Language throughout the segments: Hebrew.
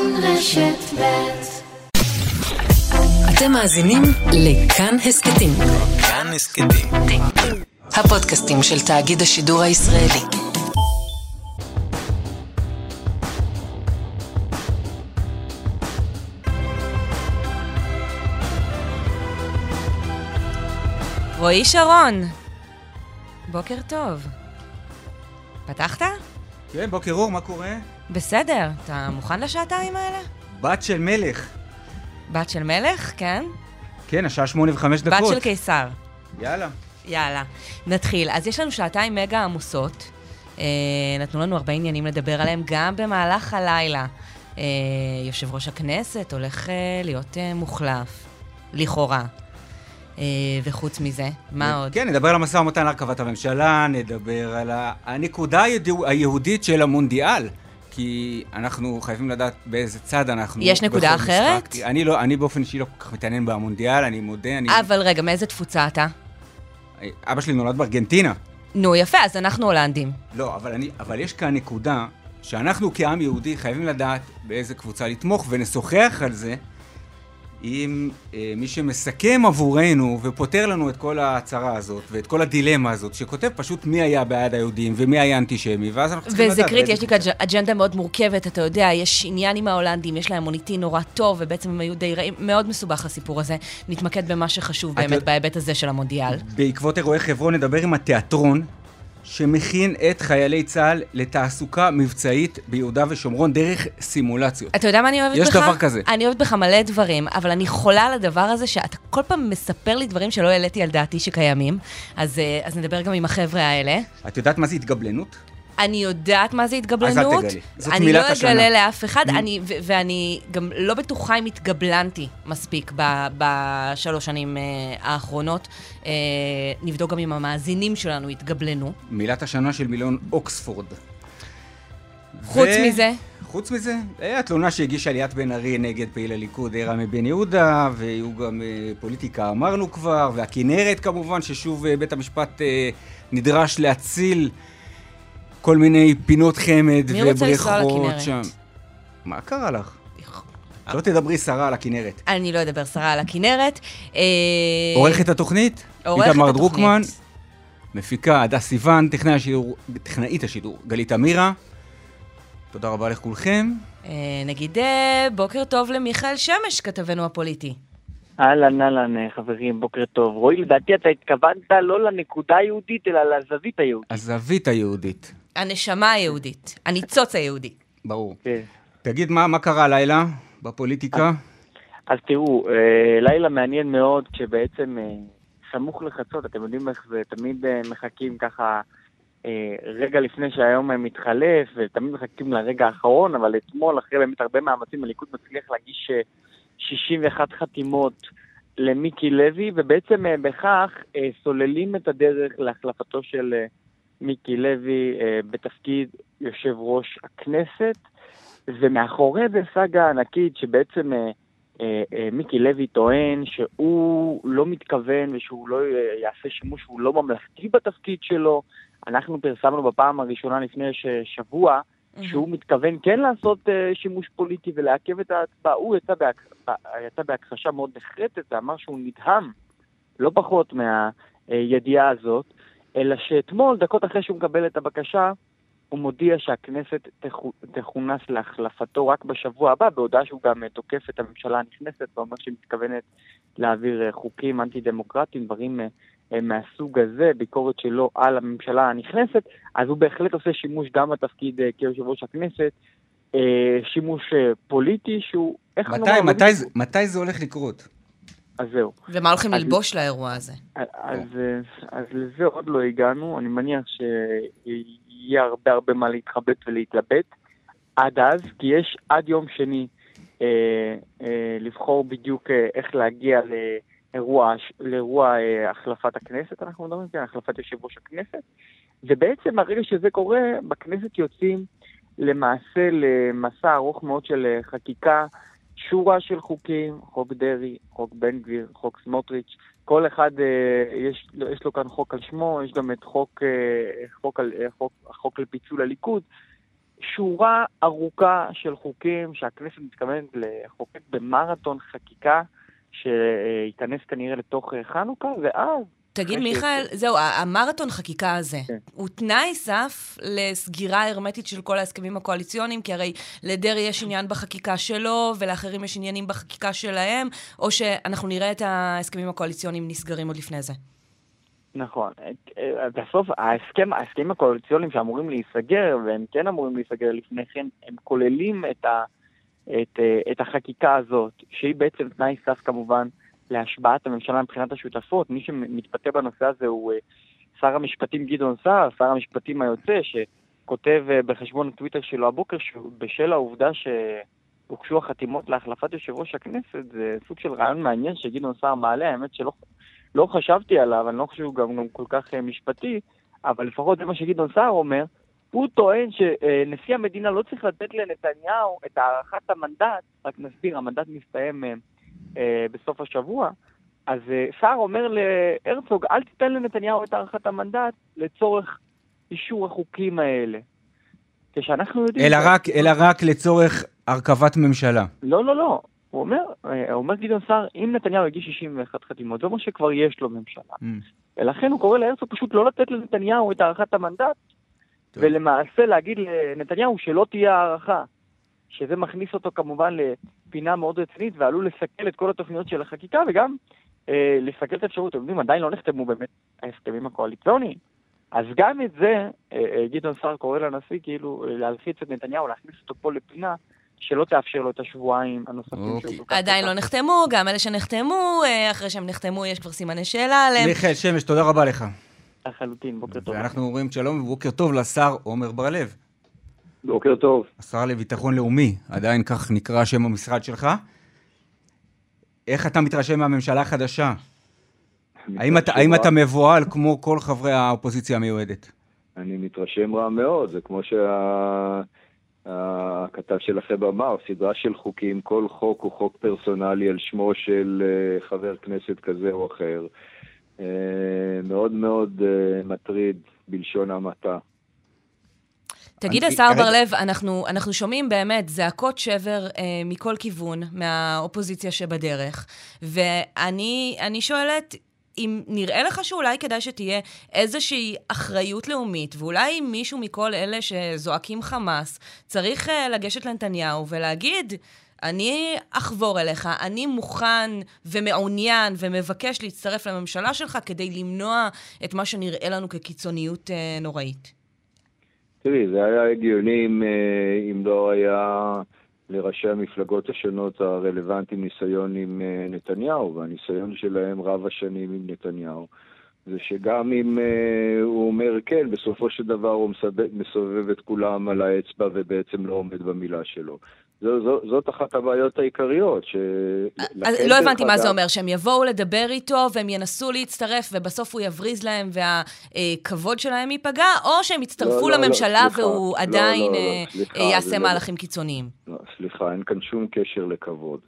כאן רשת ב' אתם מאזינים לכאן הסכתים. כאן הסכתים. הפודקאסטים של תאגיד השידור הישראלי. רועי שרון, בוקר טוב. פתחת? כן, בוקר אור, מה קורה? בסדר. אתה מוכן לשעתיים האלה? בת של מלך. בת של מלך, כן? כן, השעה שמונה וחמש בת דקות. של קיסר. יאללה. יאללה, נתחיל. אז יש לנו שעתיים מגה עמוסות. אה, נתנו לנו הרבה עניינים לדבר עליהם גם במהלך הלילה. אה, יושב ראש הכנסת הולך אה, להיות אה, מוחלף, לכאורה. אה, וחוץ מזה, מה עוד? כן, נדבר על המשא ומתן להרכבת הממשלה, נדבר על הנקודה היהודית של המונדיאל. כי אנחנו חייבים לדעת באיזה צד אנחנו. יש נקודה אחרת? משחק. אני לא, אני באופן אישי לא כל כך מתעניין במונדיאל, אני מודה, אני... אבל רגע, מאיזה תפוצה אתה? אבא שלי נולד בארגנטינה. נו, יפה, אז אנחנו הולנדים. לא, אבל, אני, אבל יש כאן נקודה שאנחנו כעם יהודי חייבים לדעת באיזה קבוצה לתמוך, ונשוחח על זה עם אה, מי שמסכם עבורנו ופותר לנו את כל ההצהרה הזאת ואת כל הדילמה הזאת, שכותב פשוט מי היה בעד היהודים ומי היה אנטישמי, ואז אנחנו צריכים לדעת... וזה קריטי, יש לי כאן אג'נדה מאוד מורכבת, אתה יודע, יש עניין עם ההולנדים, יש להם מוניטין נורא טוב, ובעצם הם היו די רעים, מאוד מסובך הסיפור הזה. נתמקד במה שחשוב באמת בהיבט הזה של המונדיאל. בעקבות אירועי חברון נדבר עם התיאטרון שמכין את חיילי צה"ל לתעסוקה מבצעית ביהודה ושומרון דרך סימולציות. אתה יודע מה אני אוהבת יש בך? דבר כזה. אני אוהבת בך מלא דברים, אבל אני חולה על הדבר הזה שאתה כל פעם מספר לי דברים שלא העליתי על דעתי שקיימים, אז, אה, אז נדבר גם עם החבר'ה האלה. את יודעת מה זה התגבלנות? אני יודעת מה זה התגבלנות. אז אל תגלי. זאת אני מילת לא השנה. אגלה לאף אחד, אני, ו- ואני גם לא בטוחה אם התגבלנתי מספיק בשלוש שנים אה, האחרונות. אה, נבדוק גם אם המאזינים שלנו התגבלנו. מילת השנה של מיליון אוקספורד. חוץ מזה? חוץ מזה, אה, התלונה שהגישה ליאת בן ארי נגד פעיל הליכוד, רמי בן יהודה, והיו גם פוליטיקה אמרנו כבר, והכינרת כמובן, ששוב בית המשפט נדרש להציל כל מיני פינות חמד מי רוצה לנסוע ובריכות? שם. מה קרה לך? לא תדברי סרה על הכינרת. אני לא אדבר סרה על הכנרת. אה, עורכת התוכנית, עורכת איתמר התוכנית. דרוקמן, מפיקה הדס סיוון, טכנאי השידור, טכנאית השידור, גלית אמירה. תודה רבה לכולכם. אה, נגיד אה, בוקר טוב למיכאל שמש, כתבנו הפוליטי. אהלן אהלן אה, חברים, בוקר טוב. רועי, לדעתי אתה התכוונת לא לנקודה היהודית, אלא לזווית היהודית. הזווית היהודית, הנשמה היהודית, הניצוץ היהודי. ברור. כן. תגיד, מה, מה קרה הלילה בפוליטיקה? אז תראו, אה, לילה מעניין מאוד, כשבעצם אה, סמוך לחצות, אתם יודעים איך זה, תמיד אה, מחכים ככה רגע לפני שהיום מתחלף, ותמיד מחכים לרגע האחרון, אבל אתמול, אחרי באמת הרבה מאמצים, הליכוד מצליח להגיש אה, 61 חתימות למיקי לוי, ובעצם בכך סוללים את הדרך להחלפתו של מיקי לוי אה, בתפקיד יושב ראש הכנסת. ומאחורי זה סאגה ענקית שבעצם אה, אה, אה, מיקי לוי טוען שהוא לא מתכוון ושהוא לא אה, יעשה שימוש, הוא לא ממלכתי בתפקיד שלו. אנחנו פרסמנו בפעם הראשונה לפני שבוע שהוא מתכוון כן לעשות אה, שימוש פוליטי ולעכב את ההצבעה. הוא יצא, בהכ... ב- יצא בהכחשה מאוד נחרצת ואמר שהוא נדהם לא פחות מהידיעה הזאת, אלא שאתמול, דקות אחרי שהוא מקבל את הבקשה, הוא מודיע שהכנסת תכו- תכונס להחלפתו רק בשבוע הבא, בהודעה שהוא גם תוקף את הממשלה הנכנסת ואומר שהיא מתכוונת להעביר אה, חוקים אנטי-דמוקרטיים, דברים אה, אה, מהסוג הזה, ביקורת שלו על הממשלה הנכנסת, אז הוא בהחלט עושה שימוש גם בתפקיד כיושב ראש הכנסת, שימוש פוליטי שהוא, איך מתי, לא מתי, זה- מתי זה הולך לקרות? אז זהו. ומה הולכים אז- ללבוש לאירוע הזה? אז, אה, אז לזה עוד לא הגענו, אני מניח שיהיה הרבה הרבה מה להתחבט ולהתלבט עד אז, כי יש עד יום שני אה, אה, לבחור בדיוק אה, איך להגיע לאירוע, לאירוע אה, החלפת הכנסת, אנחנו מדברים כאן, החלפת יושב ראש הכנסת, ובעצם ברגע שזה קורה, בכנסת יוצאים למעשה למסע ארוך מאוד של אה, חקיקה, שורה של חוקים, חוק דרעי, חוק בן גביר, חוק סמוטריץ', כל אחד, אה, יש, יש לו כאן חוק על שמו, יש גם את חוק, אה, חוק, על, אה, חוק, החוק לפיצול הליכוד. שורה ארוכה של חוקים שהכנסת מתכוונת לחוקק במרתון חקיקה שייכנס כנראה לתוך חנוכה, ואז תגיד, מיכאל, זהו, המרתון חקיקה הזה, כן. הוא תנאי סף לסגירה הרמטית של כל ההסכמים הקואליציוניים, כי הרי לדרעי יש עניין בחקיקה שלו, ולאחרים יש עניינים בחקיקה שלהם, או שאנחנו נראה את ההסכמים הקואליציוניים נסגרים עוד לפני זה. נכון. בסוף, ההסכם, ההסכמים הקואליציוניים שאמורים להיסגר, והם כן אמורים להיסגר לפני כן, הם כוללים את, ה, את, את החקיקה הזאת, שהיא בעצם תנאי סף כמובן להשבעת הממשלה מבחינת השותפות. מי שמתבטא בנושא הזה הוא אה, שר המשפטים גדעון סער, שר המשפטים היוצא, שכותב אה, בחשבון הטוויטר שלו הבוקר שבשל העובדה שהוגשו החתימות להחלפת יושב ראש הכנסת, זה סוג של רעיון מעניין שגדעון סער מעלה, האמת שלא לא חשבתי עליו, אני לא חושב שהוא גם, גם כל כך אה, משפטי, אבל לפחות זה מה שגדעון סער אומר. הוא טוען שנשיא המדינה לא צריך לתת לנתניהו את הארכת המנדט, רק נסביר, המנדט מסתיים בסוף השבוע, אז אה, סער אומר להרצוג, אל תיתן לנתניהו את הארכת המנדט לצורך אישור החוקים האלה. כשאנחנו יודעים... אלא רק, אלא רק לצורך הרכבת ממשלה. לא, לא, לא. הוא אומר, אה, אומר גדעון סער, אם נתניהו הגיש 61 חתימות, זה אומר שכבר יש לו ממשלה. Mm. ולכן הוא קורא להרצוג פשוט לא לתת לנתניהו את הארכת המנדט, טוב. ולמעשה להגיד לנתניהו שלא תהיה הארכה. שזה מכניס אותו כמובן לפינה מאוד רצינית ועלול לסכל את כל התוכניות של החקיקה וגם אה, לסכל את האפשרות. אתם יודעים, עדיין לא נחתמו באמת ההסכמים הקואליציוניים. אז גם את זה אה, אה, גדעון סער קורא לנשיא כאילו להלחיץ את נתניהו, להכניס אותו פה לפינה. שלא תאפשר לו את השבועיים הנוספים okay. שהוא כל כך... עדיין לא נחתמו, גם אלה שנחתמו, אה, אחרי שהם נחתמו יש כבר סימני שאלה עליהם. מיכאל שמש, תודה רבה לך. לחלוטין, בוקר טוב. ואנחנו אומרים שלום ובוקר טוב לשר עומר בר-לב. בוקר טוב. השר לביטחון לאומי, עדיין כך נקרא שם המשרד שלך. איך אתה מתרשם מהממשלה החדשה? האם אתה, האם אתה מבוהל כמו כל חברי האופוזיציה המיועדת? אני מתרשם רע מאוד, זה כמו שהכתב שה... שלכם אמר, סדרה של חוקים, כל חוק הוא חוק פרסונלי על שמו של אה, חבר כנסת כזה או אחר. אה, מאוד מאוד אה, מטריד בלשון המעטה. תגיד, השר בר-לב, אנחנו, אנחנו שומעים באמת זעקות שבר אה, מכל כיוון, מהאופוזיציה שבדרך, ואני שואלת, אם נראה לך שאולי כדאי שתהיה איזושהי אחריות לאומית, ואולי מישהו מכל אלה שזועקים חמאס צריך uh, לגשת לנתניהו ולהגיד, אני אחבור אליך, אני מוכן ומעוניין ומבקש להצטרף לממשלה שלך כדי למנוע את מה שנראה לנו כקיצוניות uh, נוראית. תראי, זה היה הגיוני אה, אם לא היה לראשי המפלגות השונות הרלוונטיים ניסיון עם אה, נתניהו, והניסיון שלהם רב השנים עם נתניהו. זה שגם אם uh, הוא אומר כן, בסופו של דבר הוא מסובב את כולם על האצבע ובעצם לא עומד במילה שלו. זו, זו, זאת אחת הבעיות העיקריות. ש... אז לא הבנתי מה זה אומר, שהם יבואו לדבר איתו והם ינסו להצטרף ובסוף הוא יבריז להם והכבוד שלהם ייפגע, או שהם יצטרפו לא, לא, לא לממשלה לא, והוא לא, עדיין לא, לא, לא, סליחה, יעשה מהלכים לא... קיצוניים. לא, סליחה, אין כאן שום קשר לכבוד.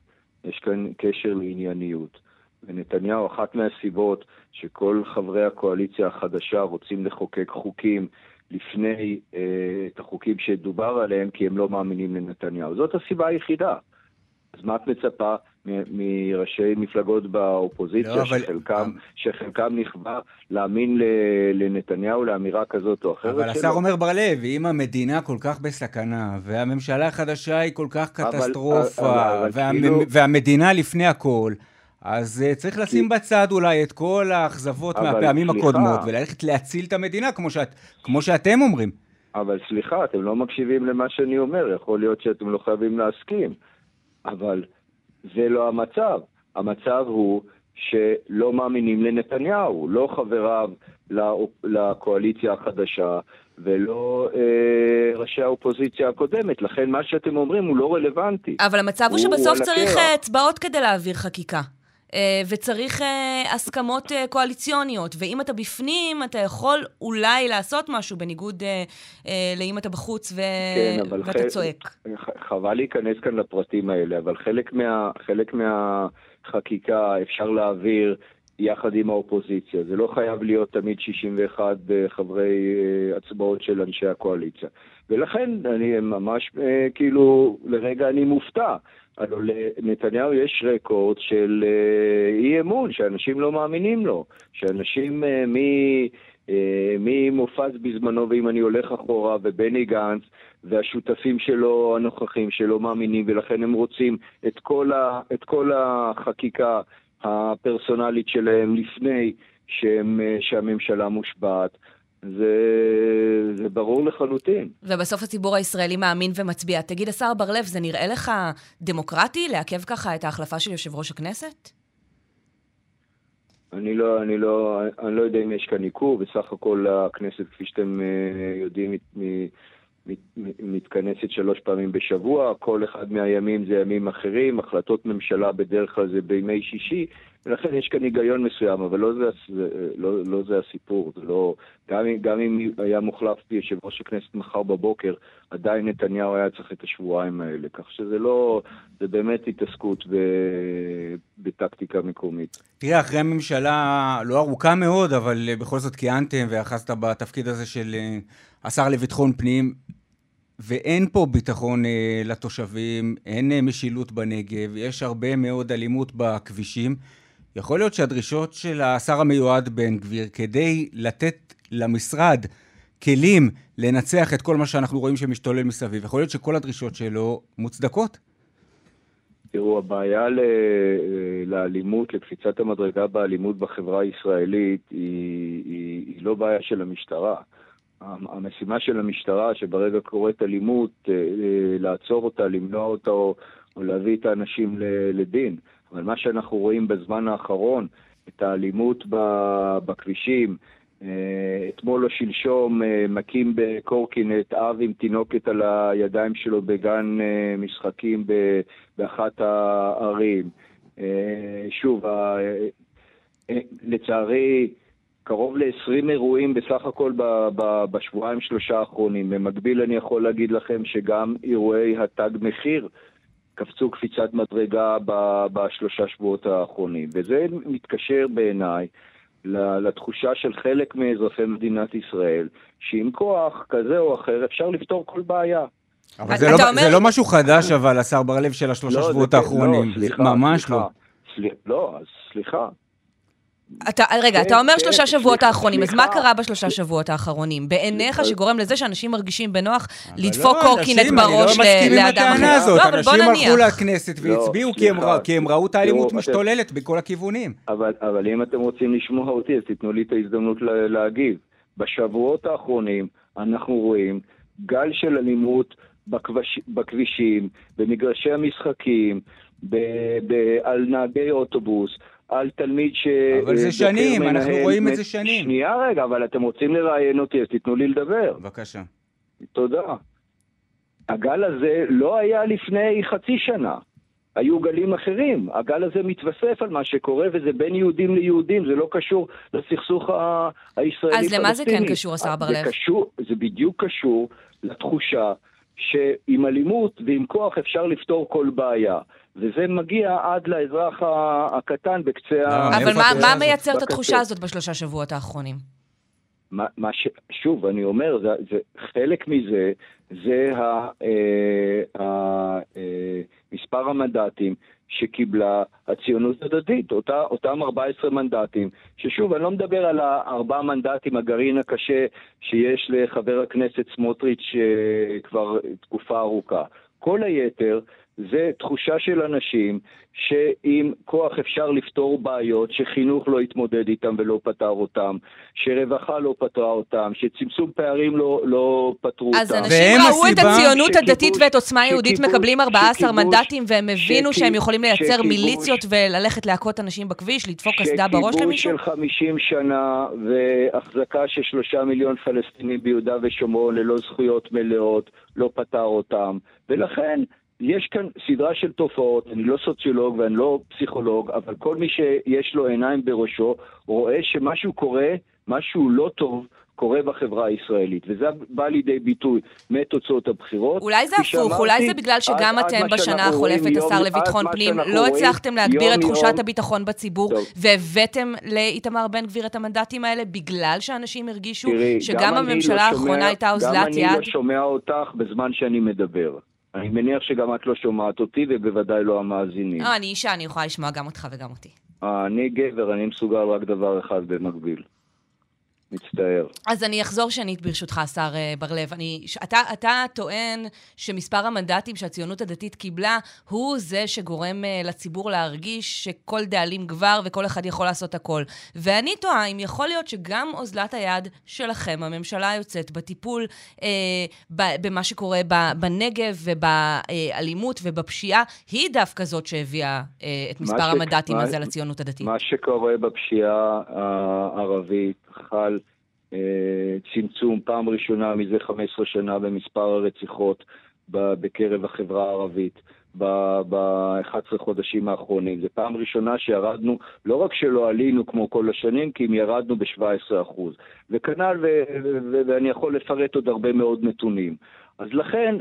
יש כאן קשר לענייניות. ונתניהו, אחת מהסיבות שכל חברי הקואליציה החדשה רוצים לחוקק חוקים לפני אה, את החוקים שדובר עליהם, כי הם לא מאמינים לנתניהו. זאת הסיבה היחידה. אז מה את מצפה מראשי מפלגות באופוזיציה, לא, אבל... שחלקם, שחלקם נכווה להאמין לנתניהו לאמירה כזאת או אחרת אבל השר אומר בר-לב, אם המדינה כל כך בסכנה, והממשלה החדשה היא כל כך קטסטרופה, אבל, אבל, וה... כאילו... והמדינה לפני הכל, אז uh, צריך לשים בצד אולי את כל האכזבות מהפעמים סליחה, הקודמות, וללכת להציל את המדינה, כמו, שאת, כמו שאתם אומרים. אבל סליחה, אתם לא מקשיבים למה שאני אומר, יכול להיות שאתם לא חייבים להסכים, אבל זה לא המצב. המצב הוא שלא מאמינים לנתניהו, לא חבריו לקואליציה החדשה ולא אה, ראשי האופוזיציה הקודמת. לכן מה שאתם אומרים הוא לא רלוונטי. אבל המצב הוא, הוא שבסוף צריך אצבעות כדי להעביר חקיקה. אה, וצריך אה, הסכמות אה, קואליציוניות. ואם אתה בפנים, אתה יכול אולי לעשות משהו, בניגוד לאם אתה בחוץ ו... כן, ואתה חלק, צועק. חבל להיכנס כאן לפרטים האלה, אבל חלק, מה, חלק מהחקיקה אפשר להעביר יחד עם האופוזיציה. זה לא חייב להיות תמיד 61 אה, חברי הצבעות של אנשי הקואליציה. ולכן אני ממש, כאילו, לרגע אני מופתע. הלוא לנתניהו יש רקורד של אי אמון, שאנשים לא מאמינים לו, שאנשים מ... ממופז בזמנו, ואם אני הולך אחורה, ובני גנץ, והשותפים שלו, הנוכחים, שלא מאמינים, ולכן הם רוצים את כל, ה, את כל החקיקה הפרסונלית שלהם לפני שהם, שהממשלה מושבעת. זה, זה ברור לחלוטין. ובסוף הציבור הישראלי מאמין ומצביע. תגיד, השר בר-לב, זה נראה לך דמוקרטי לעכב ככה את ההחלפה של יושב ראש הכנסת? אני לא, אני לא, אני לא יודע אם יש כאן עיכוב, בסך הכל הכנסת, כפי שאתם אה, יודעים, מתכנסת שלוש פעמים בשבוע, כל אחד מהימים זה ימים אחרים, החלטות ממשלה בדרך כלל זה בימי שישי, ולכן יש כאן היגיון מסוים, אבל לא זה, לא, לא זה הסיפור. זה לא, גם, גם אם היה מוחלף יושב ראש הכנסת מחר בבוקר, עדיין נתניהו היה צריך את השבועיים האלה. כך שזה לא, זה באמת התעסקות ב, בטקטיקה מקומית. תראה, אחרי ממשלה לא ארוכה מאוד, אבל בכל זאת כיהנתם ואחזת בתפקיד הזה של אה, השר לביטחון פנים, ואין פה ביטחון אה, לתושבים, אין אה, משילות בנגב, יש הרבה מאוד אלימות בכבישים. יכול להיות שהדרישות של השר המיועד בן גביר כדי לתת למשרד כלים לנצח את כל מה שאנחנו רואים שמשתולל מסביב, יכול להיות שכל הדרישות שלו מוצדקות? תראו, הבעיה ל... לאלימות, לקפיצת המדרגה באלימות בחברה הישראלית, היא, היא, היא לא בעיה של המשטרה. המשימה של המשטרה, שברגע קורית אלימות, אה, אה, לעצור אותה, למנוע אותה או, להביא את האנשים לדין. אבל מה שאנחנו רואים בזמן האחרון, את האלימות בכבישים, אה, אתמול או שלשום מכים בקורקינט אב עם תינוקת על הידיים שלו בגן משחקים באחת הערים. שוב, לצערי, קרוב ל-20 אירועים בסך הכל בשבועיים שלושה האחרונים. במקביל אני יכול להגיד לכם שגם אירועי התג מחיר קפצו קפיצת מדרגה בשלושה שבועות האחרונים. וזה מתקשר בעיניי לתחושה של חלק מאזרחי מדינת ישראל, שעם כוח כזה או אחר אפשר לפתור כל בעיה. אבל זה לא, אומר... זה לא משהו חדש, אבל, השר בר-לב, של השלושה לא, שבועות האחרונים. לא, סליחה, ממש סליחה, לא. סליחה, לא, אז סליחה. אתה, רגע, כן, אתה אומר כן, שלושה שבועות האחרונים, אז מה קרה בשלושה שבועות האחרונים? בעיניך שגורם לזה שאנשים מרגישים בנוח לדפוק לא, קורקינט בראש לאדם אחר? לא, אבל בוא נניח. אנשים הלכו לכנסת והצביעו כי הם ראו את האלימות משתוללת בכל הכיוונים. אבל אם אתם רוצים לשמוע אותי, אז תיתנו לי את ההזדמנות להגיב. בשבועות האחרונים אנחנו רואים גל של אלימות בכבישים, במגרשי המשחקים, על נהגי אוטובוס, על תלמיד ש... אבל זה שנים, אנחנו רואים את זה שנים. שנייה רגע, אבל אתם רוצים לראיין אותי, אז תיתנו לי לדבר. בבקשה. תודה. הגל הזה לא היה לפני חצי שנה. היו גלים אחרים. הגל הזה מתווסף על מה שקורה, וזה בין יהודים ליהודים, זה לא קשור לסכסוך הישראלי-פלסטיני. אז למה זה כן קשור, השר בר-לב? זה, זה בדיוק קשור לתחושה שעם אלימות ועם כוח אפשר לפתור כל בעיה. וזה מגיע עד לאזרח הקטן בקצה ה... לא, אבל מה, מה מייצר את התחושה הזאת בשלושה שבועות האחרונים? מה, מה ש... שוב, אני אומר, זה, זה, חלק מזה זה ה, אה, ה, אה, מספר המנדטים שקיבלה הציונות הדתית, אותה, אותם 14 מנדטים, ששוב, אני לא מדבר על הארבעה מנדטים, הגרעין הקשה שיש לחבר הכנסת סמוטריץ' אה, כבר תקופה ארוכה. כל היתר זה תחושה של אנשים שעם כוח אפשר לפתור בעיות, שחינוך לא התמודד איתם ולא פתר אותם, שרווחה לא פתרה אותם, שצמצום פערים לא, לא פתרו אז אותם. אז אנשים ראו את הציונות שכיבוש, הדתית ואת עוצמה יהודית מקבלים 14 שכיבוש, מנדטים, והם הבינו שהם יכולים לייצר שכיבוש, מיליציות וללכת להכות אנשים בכביש, לדפוק קסדה בראש למישהו? שכיבוש של 50 שנה והחזקה של שלושה מיליון פלסטינים ביהודה ושומרון ללא זכויות מלאות, לא פתר אותם. ולכן... יש כאן סדרה של תופעות, אני לא סוציולוג ואני לא פסיכולוג, אבל כל מי שיש לו עיניים בראשו רואה שמשהו קורה, משהו לא טוב, קורה בחברה הישראלית, וזה בא לידי ביטוי מתוצאות הבחירות. אולי זה הפוך, אולי זה בגלל שגם עד- אתם עד בשנה החולפת, השר לביטחון פנים, לא הצלחתם להגביר יום- את תחושת יום- הביטחון בציבור, טוב. והבאתם לאיתמר בן גביר את המנדטים האלה בגלל שאנשים הרגישו תראי, שגם הממשלה לא האחרונה הייתה אוזלת גם אני יד? לא שומע אותך בזמן שאני מדבר. אני מניח שגם את לא שומעת אותי, ובוודאי לא המאזינים. לא, אני אישה, אני יכולה לשמוע גם אותך וגם אותי. אה, אני גבר, אני מסוגל רק דבר אחד במקביל. מצטער. אז אני אחזור שנית ברשותך, השר אה, בר-לב. אני, אתה, אתה טוען שמספר המנדטים שהציונות הדתית קיבלה הוא זה שגורם אה, לציבור להרגיש שכל דאלים גבר וכל אחד יכול לעשות הכל. ואני תוהה אם יכול להיות שגם אוזלת היד שלכם, הממשלה היוצאת, בטיפול אה, ב- במה שקורה ב- בנגב ובאלימות ובפשיעה, היא דווקא זאת שהביאה אה, את מספר ש- המנדטים מה- הזה לציונות הדתית. מה שקורה בפשיעה הערבית חל אה, צמצום פעם ראשונה מזה 15 שנה במספר הרציחות בקרב החברה הערבית ב-11 חודשים האחרונים. זו פעם ראשונה שירדנו, לא רק שלא עלינו כמו כל השנים, כי אם ירדנו ב-17%. וכנ"ל, ואני יכול לפרט עוד הרבה מאוד נתונים. אז לכן,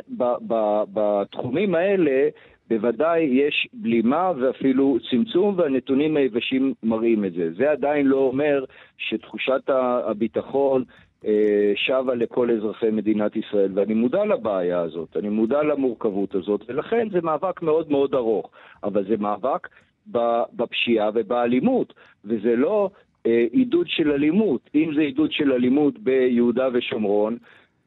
בתחומים האלה, בוודאי יש בלימה ואפילו צמצום, והנתונים היבשים מראים את זה. זה עדיין לא אומר שתחושת הביטחון אה, שבה לכל אזרחי מדינת ישראל, ואני מודע לבעיה הזאת, אני מודע למורכבות הזאת, ולכן זה מאבק מאוד מאוד ארוך. אבל זה מאבק בפשיעה ובאלימות, וזה לא אה, עידוד של אלימות. אם זה עידוד של אלימות ביהודה ושומרון,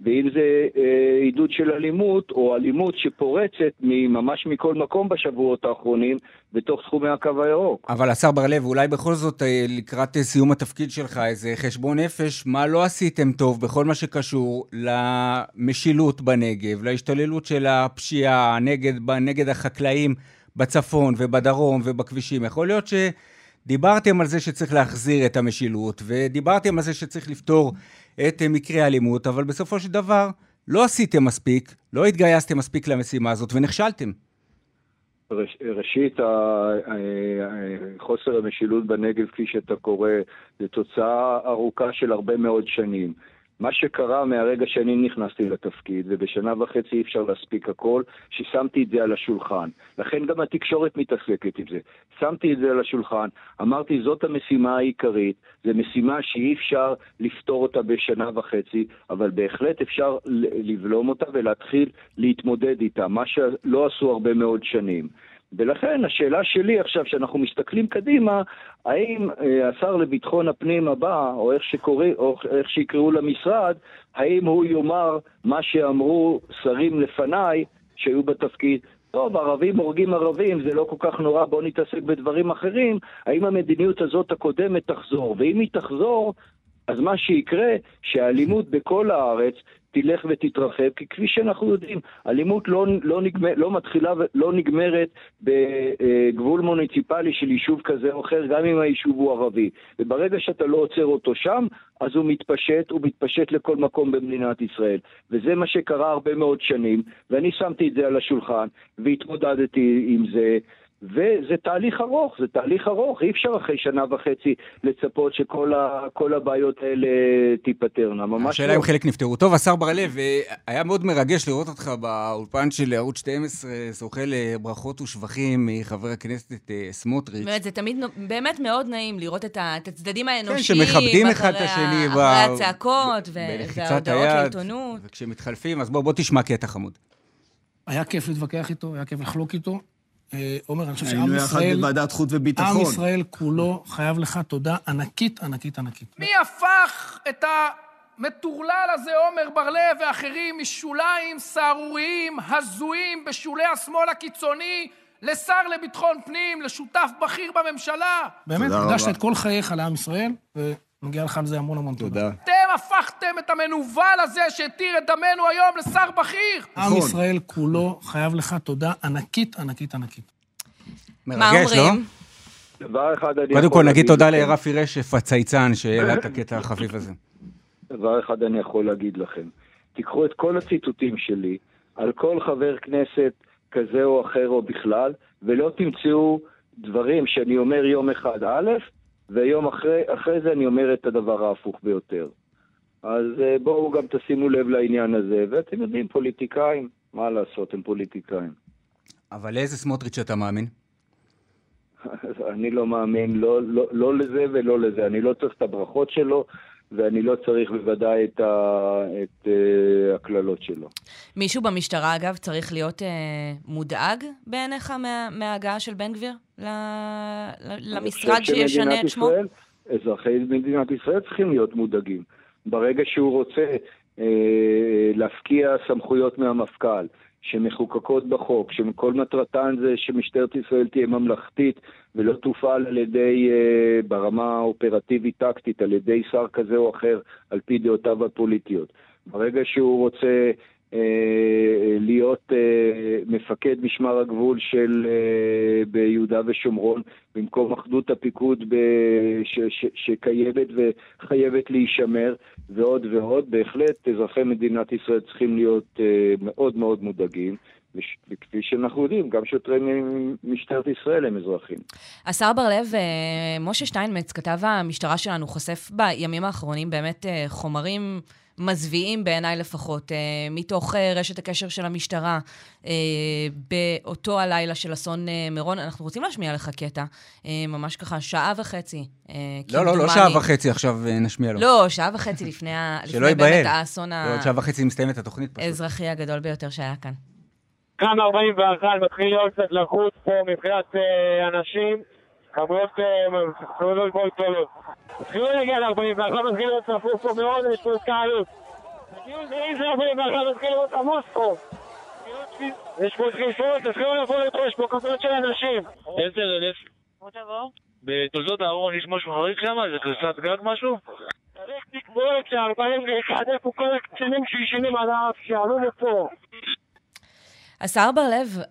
ואם זה אה, עידוד של אלימות, או אלימות שפורצת ממש מכל מקום בשבועות האחרונים בתוך תחומי הקו הירוק. אבל השר בר-לב, אולי בכל זאת, אה, לקראת אה, סיום התפקיד שלך, איזה חשבון נפש, מה לא עשיתם טוב בכל מה שקשור למשילות בנגב, להשתוללות של הפשיעה נגד, נגד החקלאים בצפון ובדרום ובכבישים. יכול להיות שדיברתם על זה שצריך להחזיר את המשילות, ודיברתם על זה שצריך לפתור את אה, מקרי האלימות, אבל בסופו של דבר לא עשיתם מספיק, לא התגייסתם מספיק למשימה הזאת ונכשלתם. ראש, ראשית, ה- ה- חוסר המשילות בנגב, כפי שאתה קורא, זה תוצאה ארוכה של הרבה מאוד שנים. מה שקרה מהרגע שאני נכנסתי לתפקיד, ובשנה וחצי אי אפשר להספיק הכל, ששמתי את זה על השולחן. לכן גם התקשורת מתעסקת עם זה. שמתי את זה על השולחן, אמרתי, זאת המשימה העיקרית, זו משימה שאי אפשר לפתור אותה בשנה וחצי, אבל בהחלט אפשר לבלום אותה ולהתחיל להתמודד איתה, מה שלא עשו הרבה מאוד שנים. ולכן השאלה שלי עכשיו, שאנחנו מסתכלים קדימה, האם אה, השר לביטחון הפנים הבא, או איך, שקורא, או איך שיקראו למשרד, האם הוא יאמר מה שאמרו שרים לפניי שהיו בתפקיד, טוב, ערבים הורגים ערבים, זה לא כל כך נורא, בואו נתעסק בדברים אחרים, האם המדיניות הזאת הקודמת תחזור? ואם היא תחזור, אז מה שיקרה, שהאלימות בכל הארץ תלך ותתרחב, כי כפי שאנחנו יודעים, אלימות לא, לא, נגמר, לא מתחילה ולא נגמרת בגבול מוניציפלי של יישוב כזה או אחר, גם אם היישוב הוא ערבי. וברגע שאתה לא עוצר אותו שם, אז הוא מתפשט, הוא מתפשט לכל מקום במדינת ישראל. וזה מה שקרה הרבה מאוד שנים, ואני שמתי את זה על השולחן, והתמודדתי עם זה. וזה תהליך ארוך, זה תהליך ארוך, אי אפשר אחרי שנה וחצי לצפות שכל ה, הבעיות האלה תיפטרנה, ממש השאלה לא. אם חלק נפתרו. טוב, השר בר-לב, אה, היה מאוד מרגש לראות אותך באולפן של ערוץ 12, זוכה לברכות ושבחים מחבר הכנסת אה, סמוטריץ'. באמת, זה תמיד באמת מאוד נעים לראות את הצדדים האנושיים. כן, שמכבדים אחד את השני אחרי הצעקות וההודעות לעיתונות. וכשמתחלפים, אז בוא, בוא תשמע קטע חמוד. היה כיף להתווכח איתו, היה כיף לחלוק איתו. אה, עומר, אני חושב שעם היינו יחד ישראל, בוועדת חוץ עם וביטחון. ישראל כולו חייב לך תודה ענקית, ענקית, ענקית. מי הפך את המטורלל הזה, עומר בר-לב ואחרים, משוליים סהרוריים, הזויים, בשולי השמאל הקיצוני, לשר לביטחון פנים, לשותף בכיר בממשלה? באמת, הקדשת. את כל חייך לעם ישראל, ומגיע לך על זה המון המון תודה. תודה. אתם הפכתם את המנוול הזה שהתיר את דמנו היום לשר בכיר. עם נכון. ישראל כולו חייב לך תודה ענקית, ענקית, ענקית. מרגש, לא? דבר אחד אני קודם יכול כל נגיד תודה. לרפי רשף, הצייצן, שהעלה את הקטע החביב הזה. דבר אחד אני יכול להגיד לכם. תיקחו את כל הציטוטים שלי על כל חבר כנסת כזה או אחר או בכלל, ולא תמצאו דברים שאני אומר יום אחד א', ויום אחרי, אחרי זה אני אומר את הדבר ההפוך ביותר. אז אה, בואו גם תשימו לב לעניין הזה, ואתם יודעים, פוליטיקאים, מה לעשות, הם פוליטיקאים. אבל לאיזה סמוטריץ' אתה מאמין? אני לא מאמין לא, לא, לא לזה ולא לזה. אני לא צריך את הברכות שלו, ואני לא צריך בוודאי את, ה, את uh, הקללות שלו. מישהו במשטרה, אגב, צריך להיות uh, מודאג בעיניך מה, מההגעה של בן גביר ל, ל, למשרד שישנה את שמו? ישראל, אזרחי מדינת ישראל צריכים להיות מודאגים. ברגע שהוא רוצה אה, להפקיע סמכויות מהמפכ"ל, שמחוקקות בחוק, שכל מטרתן זה שמשטרת ישראל תהיה ממלכתית ולא תופעל על ידי, אה, ברמה האופרטיבית-טקטית, על ידי שר כזה או אחר, על פי דעותיו הפוליטיות. ברגע שהוא רוצה להיות אה, מפקד משמר הגבול של אה, ביהודה ושומרון במקום אחדות הפיקוד ב, ש, ש, שקיימת וחייבת להישמר ועוד ועוד. בהחלט אזרחי מדינת ישראל צריכים להיות מאוד מאוד מודאגים. וכפי שאנחנו יודעים, גם שוטרי משטרת ישראל הם אזרחים. השר בר-לב, משה שטיינמץ, כתב המשטרה שלנו, חושף בימים האחרונים באמת חומרים מזוויעים בעיניי לפחות, אה, מתוך אה, רשת הקשר של המשטרה אה, באותו הלילה של אסון אה, מירון. אנחנו רוצים להשמיע לך קטע, אה, ממש ככה, שעה וחצי. אה, לא, לא, לא שעה וחצי עכשיו אה, נשמיע לו. לא, שעה וחצי לפני, לפני באמת האסון לא, שעה וחצי מסתיימת התוכנית פשוט. האזרחי הגדול ביותר שהיה כאן. כאן 41 מתחיל להיות קצת לחוץ פה מבחינת אה, אנשים. כמויות מאוד מאוד גדולות. התחילו להגיע ל-41, מתחיל להיות צפוף פה מאוד, יש פה התקהלות. תגיעו זרים של 41, מתחיל להיות עמוס פה. יש פה דחיפות, תתחילו לבוא לפה, יש פה כמויות של אנשים. איזה אלף? בוא תבוא. בתולדות הארון יש משהו חריג שם? זה קריסת גג משהו? צריך לקבוע את ש-41 איפה כל הקצינים שישנים על האף, שעלו לפה. השר בר-לב,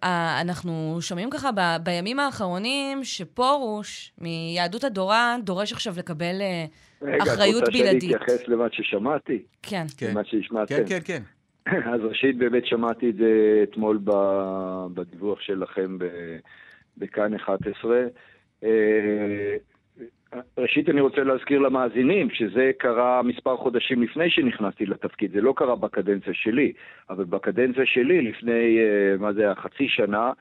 אנחנו שומעים ככה ב, בימים האחרונים שפרוש מיהדות התורה דורש עכשיו לקבל אה, רגע, אחריות בלעדית. רגע, את רוצה שאני אתייחס למה ששמעתי? כן. כן. למה שהשמעתם? כן, כן, כן. אז ראשית, באמת שמעתי את זה אתמול בדיווח שלכם בכאן 11. ראשית אני רוצה להזכיר למאזינים שזה קרה מספר חודשים לפני שנכנסתי לתפקיד, זה לא קרה בקדנציה שלי, אבל בקדנציה שלי לפני, אה, מה זה היה, חצי שנה,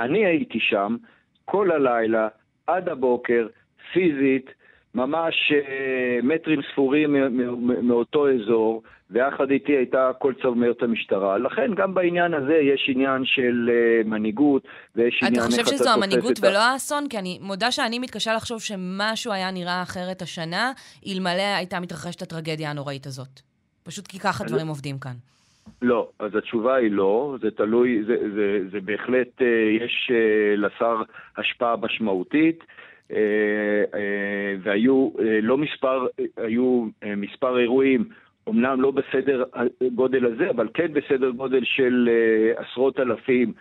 אני הייתי שם כל הלילה, עד הבוקר, פיזית, ממש אה, מטרים ספורים מאותו אזור, ויחד איתי הייתה כל צמרת המשטרה. לכן גם בעניין הזה יש עניין של uh, מנהיגות, ויש עניין איך אתה תופס את ה... אתה חושב שזו המנהיגות ולא האסון? כי אני מודה שאני מתקשה לחשוב שמשהו היה נראה אחרת השנה, אלמלא הייתה מתרחשת הטרגדיה הנוראית הזאת. פשוט כי ככה דברים עובדים כאן. לא, אז התשובה היא לא, זה תלוי, זה, זה, זה, זה בהחלט, uh, יש לשר השפעה משמעותית. Uh, uh, והיו uh, לא מספר, היו מספר אירועים אמנם לא בסדר גודל הזה, אבל כן בסדר גודל של עשרות אלפים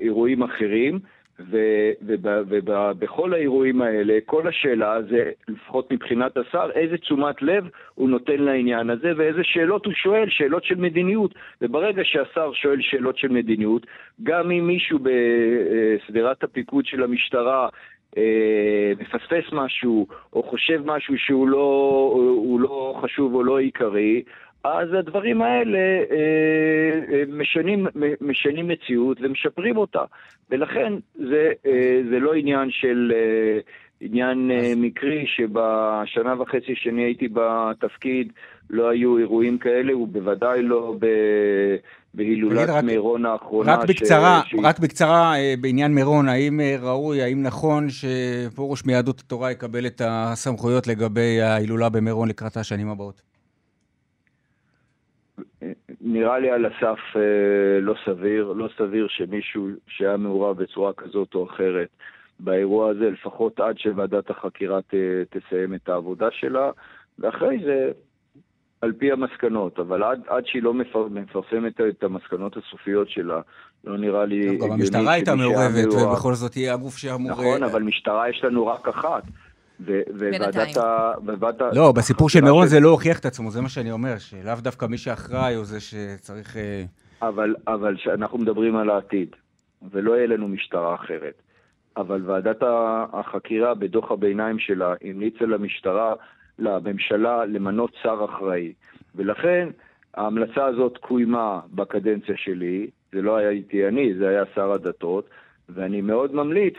אירועים אחרים, ובכל האירועים האלה, כל השאלה זה, לפחות מבחינת השר, איזה תשומת לב הוא נותן לעניין הזה ואיזה שאלות הוא שואל, שאלות של מדיניות. וברגע שהשר שואל שאלות של מדיניות, גם אם מישהו בשדרת הפיקוד של המשטרה אה, מפספס משהו, או חושב משהו שהוא לא, לא חשוב או לא עיקרי, אז הדברים האלה אה, אה, משנים, משנים מציאות ומשפרים אותה. ולכן זה, אה, זה לא עניין של... עניין אה, אז... מקרי שבשנה וחצי שאני הייתי בתפקיד לא היו אירועים כאלה, ובוודאי לא ב... בהילולת רק, מירון האחרונה. רק בקצרה, ש... רק בקצרה אה, בעניין מירון, האם אה, ראוי, האם נכון שפרוש מיהדות התורה יקבל את הסמכויות לגבי ההילולה במירון לקראת השנים הבאות? נראה לי על הסף לא סביר, לא סביר שמישהו שהיה מעורב בצורה כזאת או אחרת באירוע הזה, לפחות עד שוועדת החקירה ת, תסיים את העבודה שלה, ואחרי זה על פי המסקנות, אבל עד, עד שהיא לא מפר, מפרסמת את המסקנות הסופיות שלה, לא נראה לי... גם המשטרה הייתה מעורבת, ובכל זאת היא הגוף שאמור... נכון, אבל משטרה יש לנו רק אחת. וועדת ה... לא, בסיפור של מירון זה לא הוכיח את עצמו, זה מה שאני אומר, שלאו דווקא מי שאחראי הוא זה שצריך... אה, אבל, אבל אנחנו מדברים על העתיד, ולא יהיה לנו משטרה אחרת. אבל ועדת החקירה בדוח הביניים שלה המליצה למשטרה לממשלה למנות שר אחראי. ולכן ההמלצה הזאת קוימה בקדנציה שלי, זה לא הייתי אני, זה היה שר הדתות, ואני מאוד ממליץ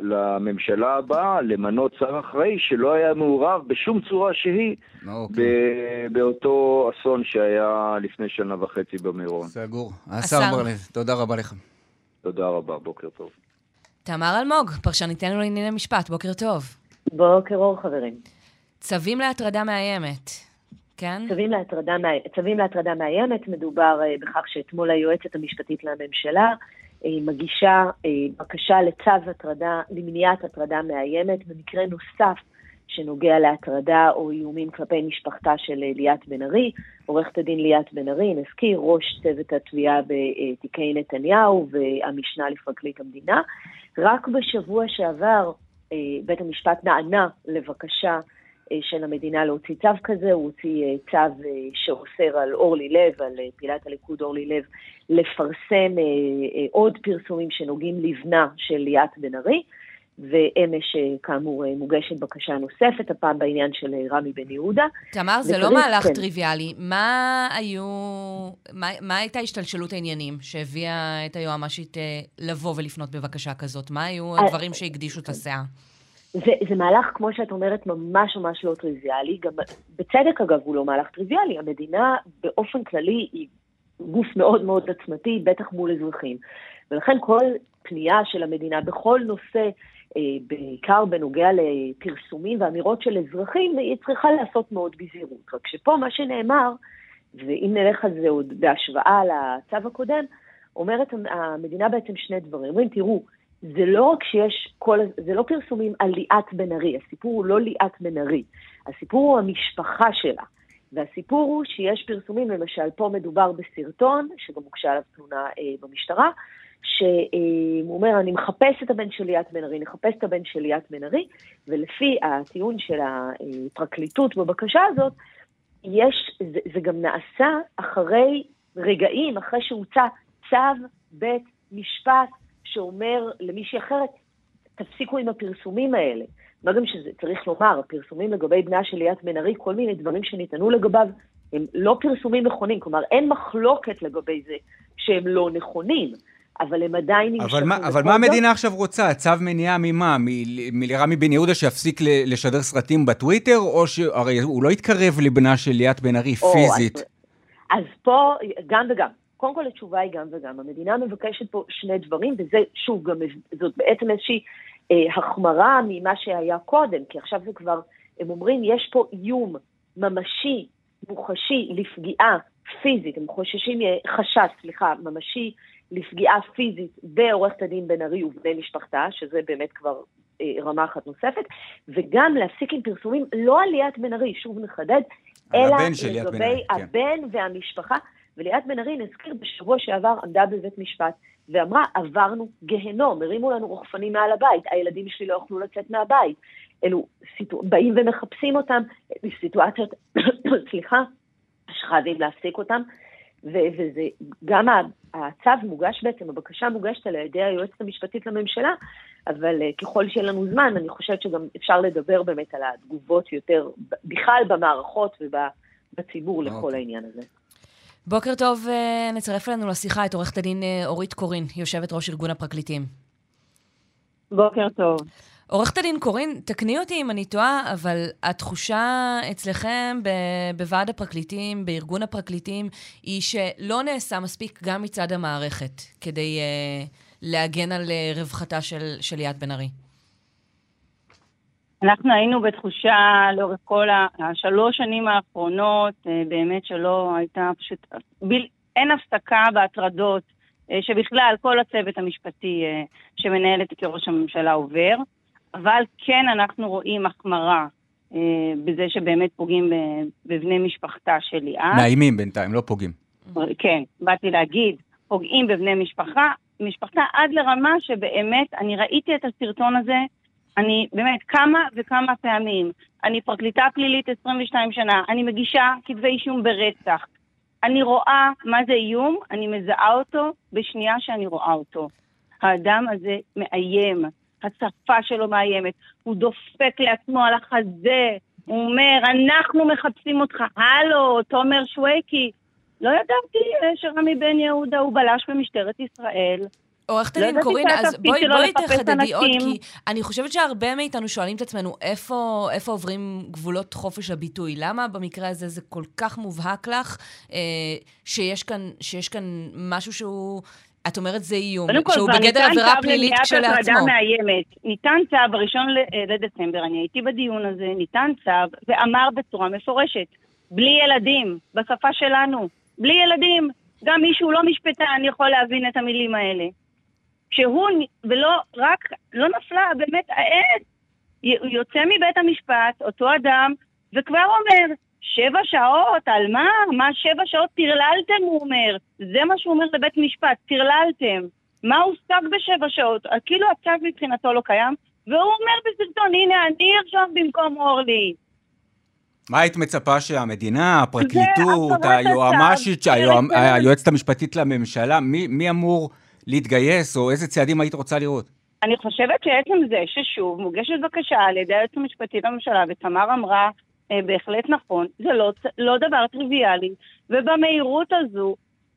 לממשלה הבאה למנות שר אחראי שלא היה מעורב בשום צורה שהיא okay. אוקיי. באותו אסון שהיה לפני שנה וחצי במירון. סגור. השר בר-לב, תודה רבה לך. תודה רבה, בוקר טוב. תמר אלמוג, פרשניתנו לענייני משפט, בוקר טוב. בוקר אור, חברים. צווים להטרדה מאיימת, כן? צווים להטרדה, צווים להטרדה מאיימת, מדובר uh, בכך שאתמול היועצת המשפטית לממשלה uh, מגישה uh, בקשה לצו הטרדה, למניעת הטרדה מאיימת, במקרה נוסף שנוגע להטרדה או איומים כלפי משפחתה של ליאת בן ארי. עורכת הדין ליאת בן ארי, נזכיר, ראש צוות התביעה בתיקי נתניהו והמשנה לפרקליט המדינה. רק בשבוע שעבר בית המשפט נענה לבקשה אה, של המדינה להוציא צו כזה, הוא הוציא אה, צו אה, שאוסר על אורלי לב, על פעילת הליכוד אורלי לב, לפרסם עוד פרסומים שנוגעים לבנה של ליאת בן ארי, ואמש, כאמור, מוגשת בקשה נוספת, הפעם בעניין של רמי בן יהודה. תמר, זה לא מהלך כן. טריוויאלי. מה היו, מה, מה הייתה השתלשלות העניינים שהביאה את היועמ"שית לבוא ולפנות בבקשה כזאת? מה היו הדברים שהקדישו את הסאה? זה, זה מהלך, כמו שאת אומרת, ממש ממש לא טריוויאלי. גם בצדק, אגב, הוא לא מהלך טריוויאלי. המדינה באופן כללי היא גוף מאוד מאוד עצמתי, בטח מול אזרחים. ולכן כל פנייה של המדינה בכל נושא, אה, בעיקר בנוגע לפרסומים ואמירות של אזרחים, היא צריכה לעשות מאוד בזהירות. רק שפה מה שנאמר, ואם נלך על זה עוד בהשוואה לצו הקודם, אומרת המדינה בעצם שני דברים. אומרים, תראו, זה לא רק שיש כל, זה לא פרסומים על ליאת בן ארי, הסיפור הוא לא ליאת בן ארי, הסיפור הוא המשפחה שלה. והסיפור הוא שיש פרסומים, למשל, פה מדובר בסרטון, שגם הוגשה עליו תלונה אה, במשטרה, שהוא אומר, אני מחפש את הבן של ליאת בן ארי, נחפש את הבן של ליאת בן ארי, ולפי הטיעון של הפרקליטות בבקשה הזאת, יש, זה, זה גם נעשה אחרי רגעים, אחרי שהוצא צו בית משפט שאומר למישהי אחרת, תפסיקו עם הפרסומים האלה. מה גם שזה, צריך לומר, הפרסומים לגבי בנה של ליאת בן ארי, כל מיני דברים שנטענו לגביו, הם לא פרסומים נכונים. כלומר, אין מחלוקת לגבי זה שהם לא נכונים. אבל הם עדיין נמשכו. אבל, מה, אבל מה המדינה עכשיו רוצה? צו מניעה ממה? מרמי בן יהודה שיפסיק לשדר סרטים בטוויטר? או שהרי הוא לא יתקרב לבנה של ליאת בן ארי פיזית. אז, אז פה, גם וגם. קודם כל התשובה היא גם וגם. המדינה מבקשת פה שני דברים, וזה, שוב, גם זאת בעצם איזושהי אה, החמרה ממה שהיה קודם, כי עכשיו זה כבר, הם אומרים, יש פה איום ממשי, מוחשי, לפגיעה פיזית, הם חוששים, אה, חשש, סליחה, ממשי, לפגיעה פיזית בעורכת הדין בן ארי ובני משפחתה, שזה באמת כבר אה, רמה אחת נוספת, וגם להפסיק עם פרסומים לא על ליאת בן ארי, שוב נחדד, אלא לגבי כן. הבן והמשפחה. וליאת בן ארי, נזכיר, בשבוע שעבר עמדה בבית משפט ואמרה, עברנו גיהנום, הרימו לנו רחפנים מעל הבית, הילדים שלי לא יוכלו לצאת מהבית. אלו סיטו... באים ומחפשים אותם, סיטואציות, סליחה, שחייבים להפסיק אותם, וזה, גם הצו מוגש בעצם, הבקשה מוגשת על ידי היועצת המשפטית לממשלה, אבל uh, ככל שיהיה לנו זמן, אני חושבת שגם אפשר לדבר באמת על התגובות יותר, בכלל במערכות ובציבור לכל אוקיי. העניין הזה. בוקר טוב, אה, נצרף אלינו לשיחה את עורכת הדין אה, אורית קורין, יושבת ראש ארגון הפרקליטים. בוקר טוב. עורכת הדין קורין, תקני אותי אם אני טועה, אבל התחושה אצלכם בוועד הפרקליטים, בארגון הפרקליטים, היא שלא נעשה מספיק גם מצד המערכת כדי uh, להגן על uh, רווחתה של, של ליאת בן ארי. אנחנו היינו בתחושה לאורך כל השלוש שנים האחרונות, אה, באמת שלא הייתה פשוט, bil, אין הפסקה בהטרדות שבכלל כל הצוות המשפטי שמנהל את ראש הממשלה עובר, אבל כן אנחנו רואים החמרה בזה שבאמת פוגעים בבני משפחתה של ליאת. מאיימים בינתיים, לא פוגעים. כן, באתי להגיד, פוגעים בבני משפחה, משפחתה עד לרמה שבאמת, אני ראיתי את הסרטון הזה, אני באמת כמה וכמה פעמים, אני פרקליטה פלילית 22 שנה, אני מגישה כתבי אישום ברצח. אני רואה מה זה איום, אני מזהה אותו בשנייה שאני רואה אותו. האדם הזה מאיים, השפה שלו מאיימת, הוא דופק לעצמו על החזה, הוא אומר, אנחנו מחפשים אותך, הלו, תומר שווקי. לא ידעתי אה, שרמי בן יהודה הוא בלש במשטרת ישראל. עורכת לא הדין קורין, אז בואי, לחפש תחדדי עוד. כי אני חושבת שהרבה מאיתנו שואלים את עצמנו איפה, איפה עוברים גבולות חופש הביטוי. למה במקרה הזה זה כל כך מובהק לך אה, שיש, כאן, שיש כאן משהו שהוא, את אומרת זה איום, שהוא בגדר ניתן עבירה צו פלילית למניעת הטרדה כשלעצמו. מאיימת. ניתן צו בראשון ל- אה, לדצמבר, אני הייתי בדיון הזה, ניתן צו, ואמר בצורה מפורשת, בלי ילדים, בשפה שלנו, בלי ילדים. גם מי שהוא לא משפטן יכול להבין את המילים האלה. שהוא, ולא רק, לא נפלה באמת הוא יוצא מבית המשפט, אותו אדם, וכבר אומר, שבע שעות, על מה? מה שבע שעות? טרללתם, הוא אומר. זה מה שהוא אומר לבית משפט, טרללתם. מה הושג בשבע שעות? כאילו הצו מבחינתו לא קיים, והוא אומר בסרטון, הנה, אני ארשום במקום אורלי. מה היית מצפה שהמדינה, הפרקליטות, היועמ"שית, כן, כן. היועצת המשפטית לממשלה, מי מי אמור להתגייס, או איזה צעדים היית רוצה לראות? אני חושבת שעצם זה ששוב מוגשת בקשה על ידי היועץ המשפטי לממשלה, ותמר אמרה בהחלט נכון, זה לא, לא דבר טריוויאלי, ובמהירות הזו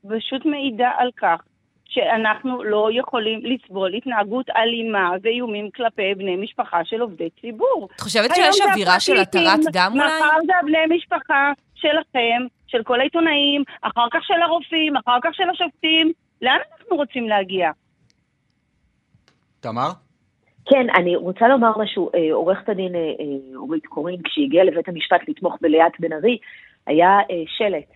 פשוט מעידה על כך שאנחנו לא יכולים לסבול התנהגות אלימה ואיומים כלפי בני משפחה של עובדי ציבור. את חושבת שיש אווירה של התרת דם אולי? מחר זה הבני משפחה שלכם, של כל העיתונאים, אחר כך של הרופאים, אחר כך של השופטים. לאן אנחנו רוצים להגיע? תמר? כן, אני רוצה לומר משהו. אה, עורכת הדין אה, אה, אורית קורין, כשהיא הגיעה לבית המשפט לתמוך בליאת בן ארי, היה שלט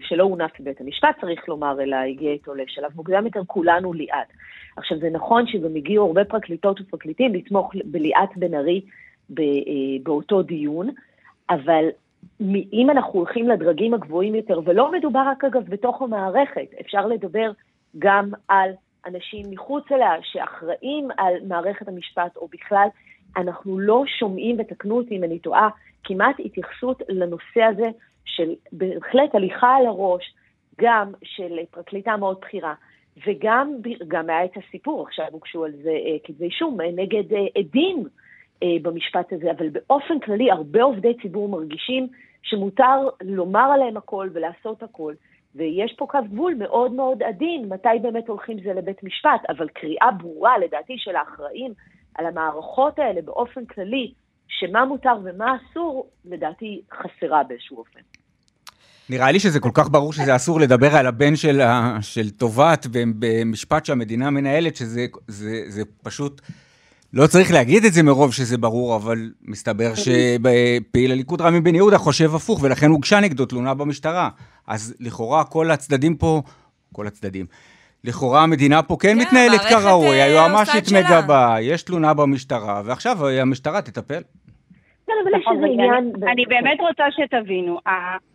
שלא הונף בבית המשפט, צריך לומר, אלא הגיע איתו לשלב מוקדם יותר, כולנו ליאת. עכשיו, זה נכון שגם הגיעו הרבה פרקליטות ופרקליטים לתמוך בליאת בן ארי באותו דיון, אבל אם אנחנו הולכים לדרגים הגבוהים יותר, ולא מדובר רק אגב בתוך המערכת, אפשר לדבר גם על אנשים מחוץ אליה שאחראים על מערכת המשפט, או בכלל, אנחנו לא שומעים, ותקנו אותי אם אני טועה, כמעט התייחסות לנושא הזה של בהחלט הליכה על הראש, גם של פרקליטה מאוד בכירה, וגם גם היה את הסיפור, עכשיו הוגשו על זה אה, כתבי אישום אה, נגד אה, עדים אה, במשפט הזה, אבל באופן כללי הרבה עובדי ציבור מרגישים שמותר לומר עליהם הכל ולעשות הכל. ויש פה קו גבול מאוד מאוד עדין, מתי באמת הולכים זה לבית משפט, אבל קריאה ברורה, לדעתי, של האחראים על המערכות האלה באופן כללי, שמה מותר ומה אסור, לדעתי חסרה באיזשהו אופן. נראה לי שזה כל כך ברור שזה אסור לדבר על הבן של, של טובת במשפט שהמדינה מנהלת, שזה זה, זה פשוט... לא צריך להגיד את זה מרוב שזה ברור, אבל מסתבר שפעיל הליכוד רמי בן יהודה חושב הפוך, ולכן הוגשה נגדו תלונה במשטרה. אז לכאורה כל הצדדים פה, כל הצדדים, לכאורה המדינה פה כן, כן, מתנהלת כראוי, אה, היועמ"שית. מגבה, יש תלונה במשטרה, ועכשיו המשטרה תטפל. עניין... אני באמת רוצה שתבינו.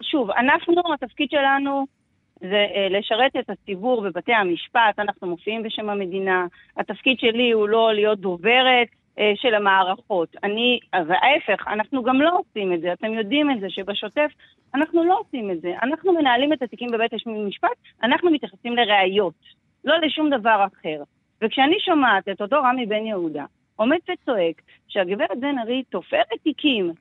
שוב, אנחנו, התפקיד שלנו זה אה, לשרת את הציבור בבתי המשפט, אנחנו מופיעים בשם המדינה. התפקיד שלי הוא לא להיות דוברת אה, של המערכות. אני, וההפך, אנחנו גם לא עושים את זה. אתם יודעים את זה, שבשוטף אנחנו לא עושים את זה. אנחנו מנהלים את התיקים בבית המשפט, אנחנו מתייחסים לראיות, לא לשום דבר אחר. וכשאני שומעת את אותו רמי בן יהודה, עומד וצועק שהגברת בן ארי תופרת תיקים,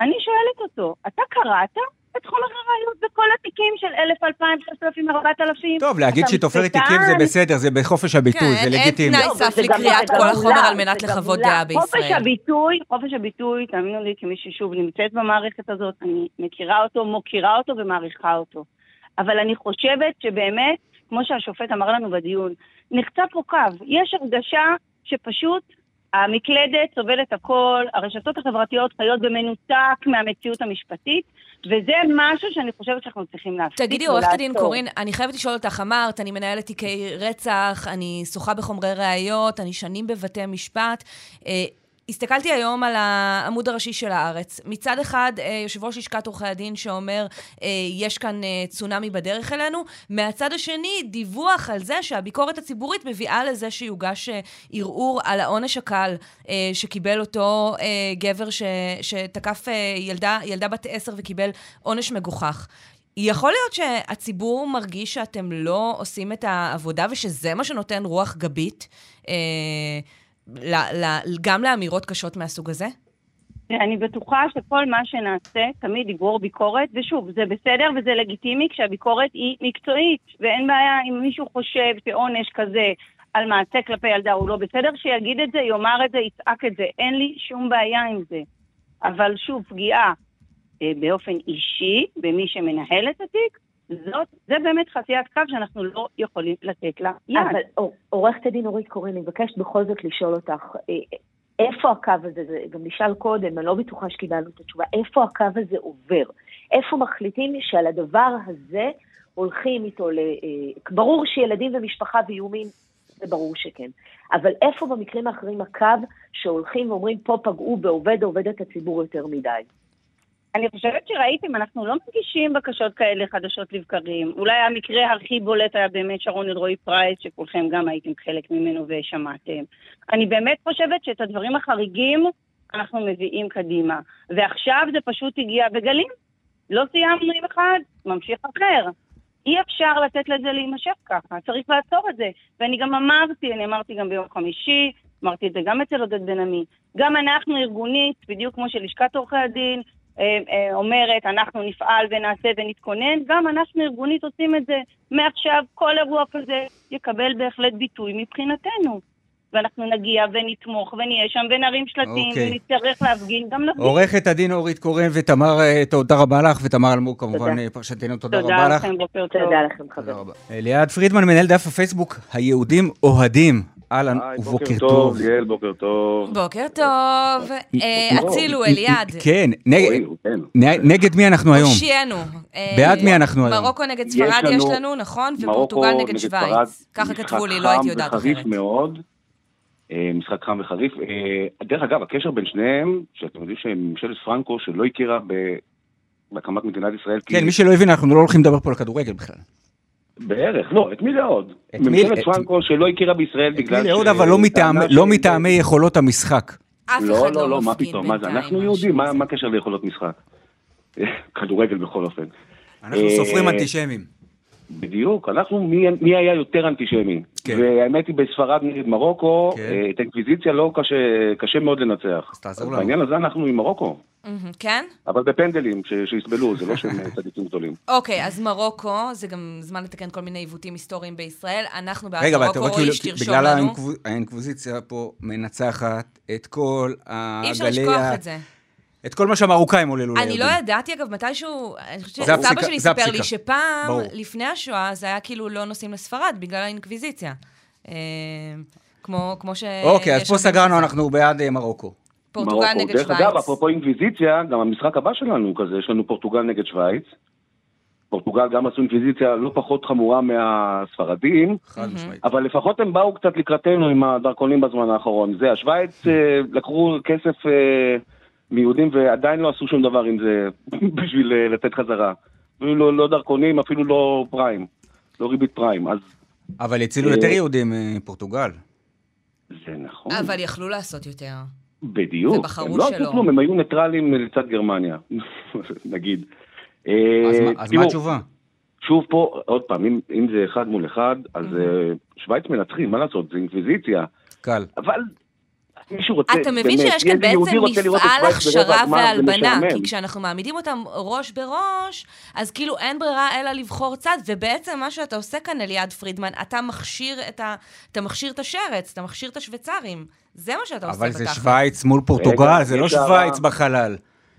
אני שואלת אותו, אתה קראת את חומר הראיות בכל התיקים של אלף, אלפיים, שלושת אלפים, ארבעת אלפים? טוב, להגיד שהיא תופרת? תיקים זה בסדר, זה בחופש הביטוי, כן, זה אין- לגיטימי. אין לא, תנאי סף לקריאת זה כל גם החומר על מנת לחוות. דעה חופש בישראל. הביטוי, חופש הביטוי, תאמינו לי, כמי ששוב נמצאת במערכת הזאת, אני מכירה אותו, מוקירה אותו ומעריכה אותו. אבל אני חושבת שבאמת, כמו שהשופט אמר לנו בדיון, נחצה פה קו. יש הרגשה שפשוט המקלדת סובלת הכל, הרשתות החברתיות חיות במנותק מהמציאות המשפטית, וזה משהו שאני חושבת שאנחנו צריכים להפסיק תגידי, עורכת הדין ולעצור. קורין, אני חייבת לשאול אותך, אמרת, אני מנהלת תיקי רצח, אני שוחה בחומרי ראיות, אני שנים בבתי משפט. הסתכלתי היום על העמוד הראשי של הארץ. מצד אחד, אה, יושב ראש לשכת עורכי הדין שאומר, אה, יש כאן אה, צונאמי בדרך אלינו. מהצד השני, דיווח על זה שהביקורת הציבורית מביאה לזה שיוגש ערעור על העונש הקל שקיבל אותו גבר ש, שתקף ילדה, ילדה בת עשר וקיבל עונש מגוחך. יכול להיות שהציבור מרגיש שאתם לא עושים את העבודה ושזה מה שנותן רוח גבית אה, ל, ל, גם לאמירות קשות מהסוג הזה? אני בטוחה שכל מה שנעשה תמיד יגרור ביקורת, ושוב, זה בסדר וזה לגיטימי כשהביקורת היא מקצועית, ואין בעיה אם מישהו חושב שעונש כזה על מעשה כלפי ילדה הוא לא בסדר, שיגיד את זה, יאמר את זה, יצעק את זה, אין לי שום בעיה עם זה. אבל שוב, פגיעה אה, באופן אישי במי שמנהל את התיק, זאת, זה באמת חציית קו שאנחנו לא יכולים לתת לה יד. אבל עור- עורכת הדין אורית קורן, אני מבקשת בכל זאת לשאול אותך, אה, איפה הקו הזה, זה גם נשאל קודם, אני לא בטוחה שקיבלנו את התשובה, איפה הקו הזה עובר? איפה מחליטים שעל הדבר הזה הולכים איתו ל... אה, ברור שילדים ומשפחה ואיומים, זה ברור שכן. אבל איפה במקרים האחרים הקו שהולכים ואומרים, פה פגעו בעובד או עובדת הציבור יותר מדי? אני חושבת שראיתם, אנחנו לא מגישים בקשות כאלה חדשות לבקרים. אולי המקרה הכי בולט היה באמת שרון אלרועי פרייס, שכולכם גם הייתם חלק ממנו ושמעתם. אני באמת חושבת שאת הדברים החריגים אנחנו מביאים קדימה. ועכשיו זה פשוט הגיע בגלים. לא סיימנו עם אחד, ממשיך אחר. אי אפשר לתת לזה להימשך ככה, צריך לעצור את זה. ואני גם אמרתי, אני אמרתי גם ביום חמישי, אמרתי את זה גם אצל עודד בן עמי, גם אנחנו ארגונית, בדיוק כמו שלשכת עורכי הדין אומרת, אנחנו נפעל ונעשה ונתכונן, גם אנחנו ארגונית עושים את זה. מעכשיו כל אירוע כזה יקבל בהחלט ביטוי מבחינתנו. ואנחנו נגיע ונתמוך ונהיה שם ונרים שלטים אוקיי. ונצטרך להפגין, גם נפגין. עורכת הדין אורית קורן ותמר, אה, תודה רבה לך, ותמר אלמוג כמובן אה, פרשתנו, תודה רבה תודה לך. לכם, בוקר טוב. תודה לכם, חברים. ליעד פרידמן, מנהל דף הפייסבוק, היהודים אוהדים. אהלן ובוקר טוב. ליאל, בוקר טוב. בוקר טוב. אה, הצילו, אליעד. כן, נגד- נ- נגד מי אנחנו היום? הושיענו. אה, בעד מי אנחנו היום? מרוקו נגד יש ספרד יש לנו נכון? ופורטוגל נגד שווייץ. ככה כתבו לי, לא הייתי יודעת אחרת. אה, משחק חם וחריף. דרך אגב, הקשר בין שניהם, שאתם יודעים שממשלת פרנקו, שלא הכירה ב- בהקמת מדינת ישראל, כי- כן, מי שלא הבין, אנחנו לא הולכים לדבר פה על כדורגל בכלל. בערך, לא, את מי לעוד? את מי- ממשלת את- פרנקו שלא הכירה בישראל בגלל מי לעוד, אבל לא מטעמי- לא ש- מטעמי יכולות המשחק. אף לא, אחד לא, לא לא, מה מפגין פתאום, מה זה, אנחנו יהודים, מה. מה הקשר ליכולות משחק? כדורגל בכל אופן. אנחנו אה, סופרים אנטישמים. בדיוק, אנחנו, מי, מי היה יותר אנטישמי? כן. והאמת היא, בספרד נגד מרוקו, כן. אה, את האינקוויזיציה לא קשה, קשה מאוד לנצח. אז תעזור לנו. בעניין הזה אנחנו עם מרוקו, כן? אבל בפנדלים, ש- שיסבלו, זה לא שהם אה, צדיקים גדולים. אוקיי, אז מרוקו, זה גם זמן לתקן כל מיני עיוותים היסטוריים בישראל. אנחנו בעד מרוקו, כאילו, רועי, שתרשום בגלל לנו. האינקו- האינקוויזיציה פה מנצחת את כל אי אפשר הגלי לשכוח את זה. את כל מה שהמרוקאים עוללו אני לא לירדן. ידעתי, אגב, מתישהו, אני חושבת שסבא הפסיקה- שלי זה סיפר לי. שפעם, ברור. לפני השואה, זה היה כאילו לא נוסעים לספרד, בגלל האינקוויזיציה. אה, כמו כמו ש... אוקיי, אז פה סגרנו. אנחנו בעד אה, מרוקו. פורטוגל. נגד דרך אגב, שווייץ. אפרופו אינקוויזיציה, גם המשחק הבא שלנו הוא כזה, יש לנו פורטוגל נגד שווייץ. פורטוגל גם עשו אינקוויזיציה לא פחות חמורה מהספרדים, חד משמעית. אבל לפחות הם באו קצת לקראתנו עם הדרכונים בזמן האחרון. זה, השווייץ אה, לקחו כסף אה, מיהודים ועדיין לא עשו שום דבר עם זה בשביל אה, לתת חזרה. אפילו לא, לא דרכונים, אפילו לא פריים. לא ריבית פריים. אז אבל הצילו אה, יותר יהודים מפורטוגל. זה נכון. אבל יכלו לעשות יותר. בדיוק. ובחרו הם לא שלא. עשו כלום, הם היו ניטרלים לצד גרמניה, נגיד. אז אה, מה- אז מה התשובה? שוב פה, עוד פעם, אם, אם זה אחד מול אחד, אז אה, שווייץ מנצחים, מה לעשות, זה אינקוויזיציה. קל. אבל מישהו רוצה, אתה מבין באמת, שיש כאן בעצם מפעל הכשרה והלבנה. כי כשאנחנו מעמידים אותם ראש בראש, אז כאילו אין ברירה אלא לבחור צד, ובעצם מה שאתה עושה כאן, אליעד פרידמן, אתה מכשיר את, ה... אתה מכשיר את השרץ, אתה מכשיר את השוויצרים. זה מה שאתה עושה אבל בתכל'ס. זה שווייץ מול פורטוגל, זה לא. שווייץ בחלל.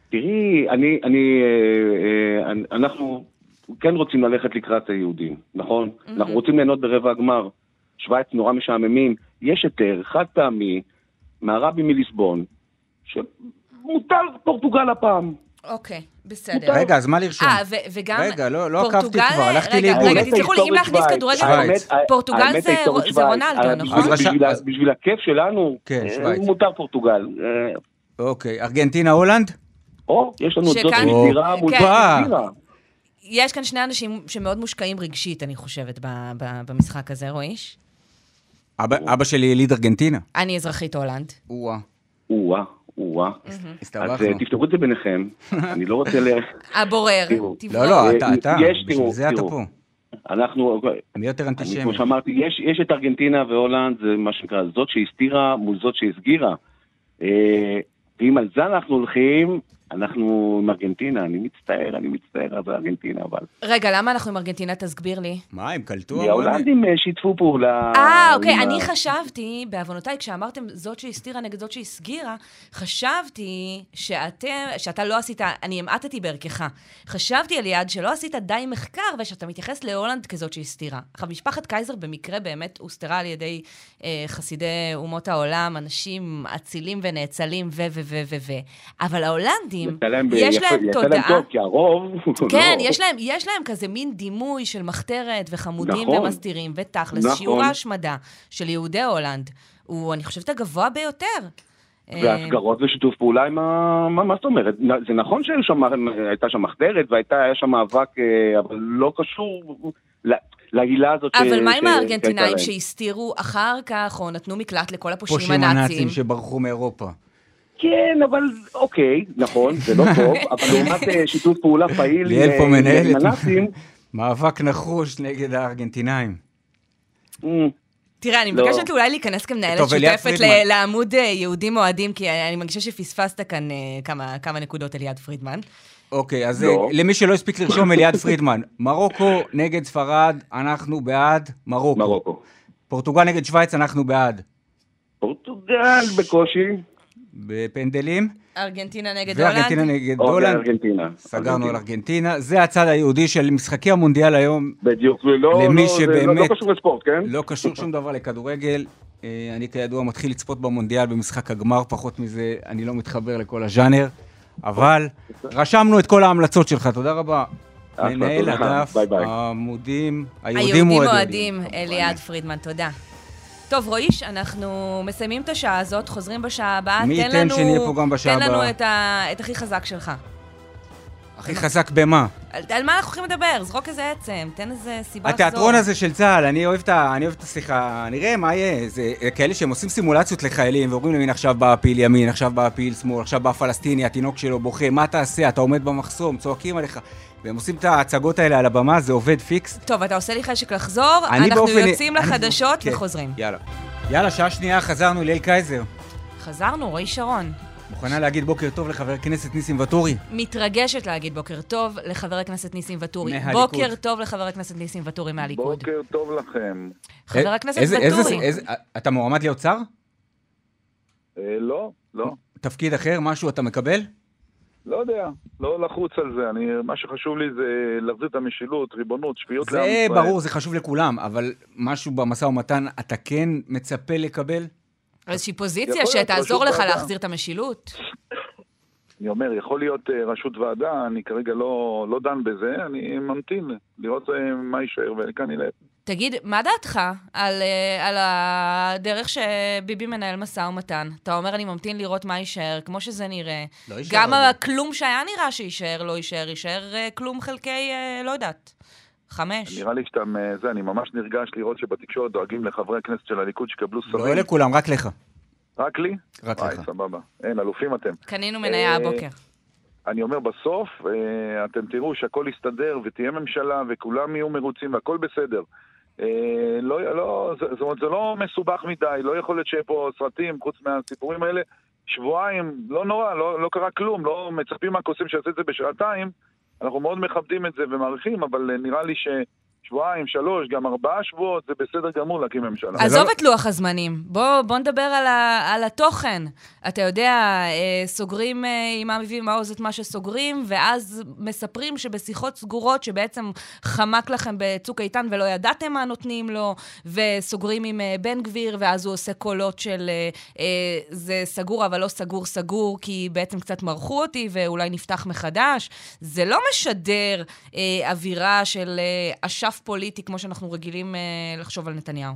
תראי, אני, אני, אה, אה, אנחנו כן רוצים ללכת לקראת היהודים, נכון? אנחנו רוצים ליהנות ברבע הגמר. שווייץ נורא משעממים. יש היתר חד פעמי מהרבי מליסבון, שמוטל פורטוגל הפעם. אוקיי, בסדר. רגע, אז מה לרשום? אה, וגם רגע, לא- לא עקבתי כבר, הלכתי רגע, לאיבוד. רגע, תסלחו לי, אם להכניס. כדורגל. האמת- פורטוגל זה. רונלדו, נכון? בשביל ה- אז- בשביל הכיף שלנו, כן, אה. מותר פורטוגל. אה, אוקיי, ארגנטינה, הולנד? או, יש לנו את זאת שהסדירה מול כן. שהסדירה. יש כאן שני אנשים שמאוד מושקעים רגשית, אני חושבת, ב- ב- במשחק הזה, רואיש. אבא אבא שלי יליד ארגנטינה. אני אזרחית הולנד. או-אה, או-אה, או-אה. אז. אה, תפתרו את זה ביניכם. אני לא רוצה ל... הבורר. לא, לא, אה, אתה, אתה, יש, בשביל זה אתה. פה. אנחנו, מי יותר אנטישמי? כמו שאמרתי, יש, יש את ארגנטינה והולנד, זה מה שנקרא, זאת שהסתירה מול זאת שהסגירה. אה, ואם על זה אנחנו הולכים, אנחנו עם ארגנטינה, אני מצטער, אני מצטער על ארגנטינה, אבל... רגע, למה אנחנו עם ארגנטינה? תסביר לי. מה, הם קלטו? כי ההולנדים אה, שיתפו פעולה... אה, אוקיי, אני חשבתי, בעוונותיי, כשאמרתם זאת שהסתירה נגד זאת שהסגירה, חשבתי שאתם, שאתה לא עשית, אני המעטתי בערכך. חשבתי, אליעד, שלא עשית די מחקר ושאתה מתייחס להולנד כזאת שהסתירה. עכשיו, משפחת קייזר במקרה באמת הוסתרה על ידי אה, חסידי אומות העולם, אנשים אצילים ונאצלים ו ו ו ו ו. אבל ההולנדים, יצא להם ב- יש להם יצא תודעה... להם טוב, כי הרוב... כן, לא. יש להם, יש להם כזה מין דימוי של מחתרת וחמודים נכון. ומסתירים, ותכלס, נכון. שיעור ההשמדה של יהודי הולנד הוא, אני חושבת, הגבוה ביותר. אה, והסגרות ושיתוף פעולה עם ה... מה, מה זאת אומרת? זה נכון שהייתה שם מחתרת והיה שם מאבק, אה, אבל לא קשור להילה הזאת ש- אבל מה ש- עם הארגנטינאים. שהסתירו אחר כך, או נתנו מקלט לכל הפושעים פושעים הנאצים? הנאצים שברחו מאירופה. כן, אבל אוקיי, נכון, זה לא טוב, אבל לעומת אה, שיתוף פעולה פעיל אה, עם הנאצים, מאבק נחוש נגד הארגנטינאים. תראה, אני לא. מבקשת אולי להיכנס כמנהלת שותפת לעמוד אה, יהודים אוהדים, כי אני מרגישה שפספסת כאן כמה- כמה נקודות, אליעד פרידמן. אוקיי, אז לא. למי שלא הספיק לרשום, אליעד פרידמן. מרוקו נגד ספרד, אנחנו בעד מרוקו. מרוקו. פורטוגל נגד שווייץ, אנחנו בעד. פורטוגל בקושי. בפנדלים. ארגנטינה נגד הולנד. וארגנטינה נגד אוקיי, הולנד. ארגנטינה. סגרנו על ארגנטינה. זה הצד היהודי של משחקי המונדיאל היום. בדיוק, ולא למי לא, זה שבאמת... לא, לא קשור לספורט, כן? לא קשור שום דבר לכדורגל. אה, אני כידוע מתחיל לצפות במונדיאל במשחק הגמר, פחות מזה אני לא מתחבר לכל הז'אנר. אבל רשמנו את כל ההמלצות שלך, תודה רבה. מנהל ביי. העמודים, היהודים היהודים אוהדים, אליעד פרידמן, תודה. טוב, רועיש, אנחנו מסיימים את השעה הזאת, חוזרים בשעה הבאה. מי תן ייתן שנהיה פה גם בשעה תן לנו הבאה. את, ה... את הכי חזק שלך. הכי חזק במה? על, על מה אנחנו הולכים לדבר? זרוק איזה עצם, תן איזה סיבה התיאטרון הזה של צה"ל, אני אוהב את אני אוהב את השיחה, נראה מה יהיה. זה כאלה שהם עושים סימולציות לחיילים ואומרים להם, עכשיו בא הפיל ימין, עכשיו בא הפיל שמאל, עכשיו בא הפלסטיני, התינוק שלו בוכה, מה תעשה? אתה עומד במחסום, צועקים עליך. והם עושים את ההצגות האלה על הבמה, זה עובד פיקס. טוב, אתה עושה לי חשק לחזור, אני אנחנו באופן- יוצאים אני- לחדשות כן, וחוזרים. יאללה. יאללה, שעה שנייה, חזרנו, ליאל קייזר. חזרנו, רועי שרון. מוכנה להגיד בוקר טוב לחבר הכנסת ניסים ואטורי? מתרגשת להגיד בוקר טוב לחבר הכנסת ניסים ואטורי. מהליכוד. בוקר טוב לחבר הכנסת ניסים ואטורי מהליכוד. בוקר טוב לכם. חבר הכנסת איזה- איזה- ואטורי. איזה- אתה מועמד להיות שר? אה, לא, לא. תפקיד אחר, משהו אתה מקבל? לא יודע, לא לחוץ על זה. אני, מה שחשוב לי זה להחזיר את המשילות, ריבונות, שפיות לעם זה ישראל. ברור, זה חשוב לכולם, אבל משהו במשא ומתן אתה כן מצפה לקבל? איזושהי פוזיציה שתעזור לך ועדה. להחזיר את המשילות. אני אומר, יכול להיות אה, ראשות ועדה, אני כרגע לא, לא דן בזה, אני ממתין לראות אה, מה יישאר, וכאן נלך. תגיד, מה דעתך על, אה, על הדרך שביבי מנהל משא ומתן? אתה אומר, אני ממתין לראות מה יישאר, כמו שזה נראה. לא יישאר גם. הכלום שהיה נראה שיישאר, לא יישאר, יישאר כלום חלקי, לא יודעת, חמש. נראה לי שאתה, זה, אני ממש נרגש לראות שבתקשורת דואגים לחברי הכנסת של הליכוד שיקבלו שרים. לא לכולם, רק לך. רק לי? רק וואי, לך. סבבה. אין, אלופים אתם. קנינו מניה אה, הבוקר. אני אומר, בסוף אה, אתם תראו שהכל יסתדר ותהיה ממשלה וכולם יהיו מרוצים והכל בסדר. אה, לא, לא, זאת אומרת, זה לא מסובך מדי, לא יכול להיות שיהיה פה סרטים חוץ מהסיפורים האלה. שבועיים, לא נורא, לא, לא קרה כלום, לא מצפים מהקוסם שיעשה את זה בשעתיים. אנחנו מאוד מכבדים את זה ומעריכים, אבל אה, נראה לי ששבועיים, שלוש, גם ארבעה שבועות, זה בסדר גמור להקים ממשלה. עזוב את לוח הזמנים, בוא, בוא נדבר על, ה, על התוכן. אתה יודע, אה, סוגרים אה, עם אבי מעוז את מה שסוגרים, ואז מספרים שבשיחות סגורות, שבעצם חמק לכם בצוק איתן ולא ידעתם מה נותנים לו, וסוגרים עם אה, בן גביר, ואז הוא עושה קולות של זה סגור אבל לא סגור סגור, כי בעצם קצת מרחו אותי ואולי נפתח מחדש. זה לא משדר אווירה של אה, אשף פוליטי, כמו שאנחנו רגילים אה, לחשוב על נתניהו.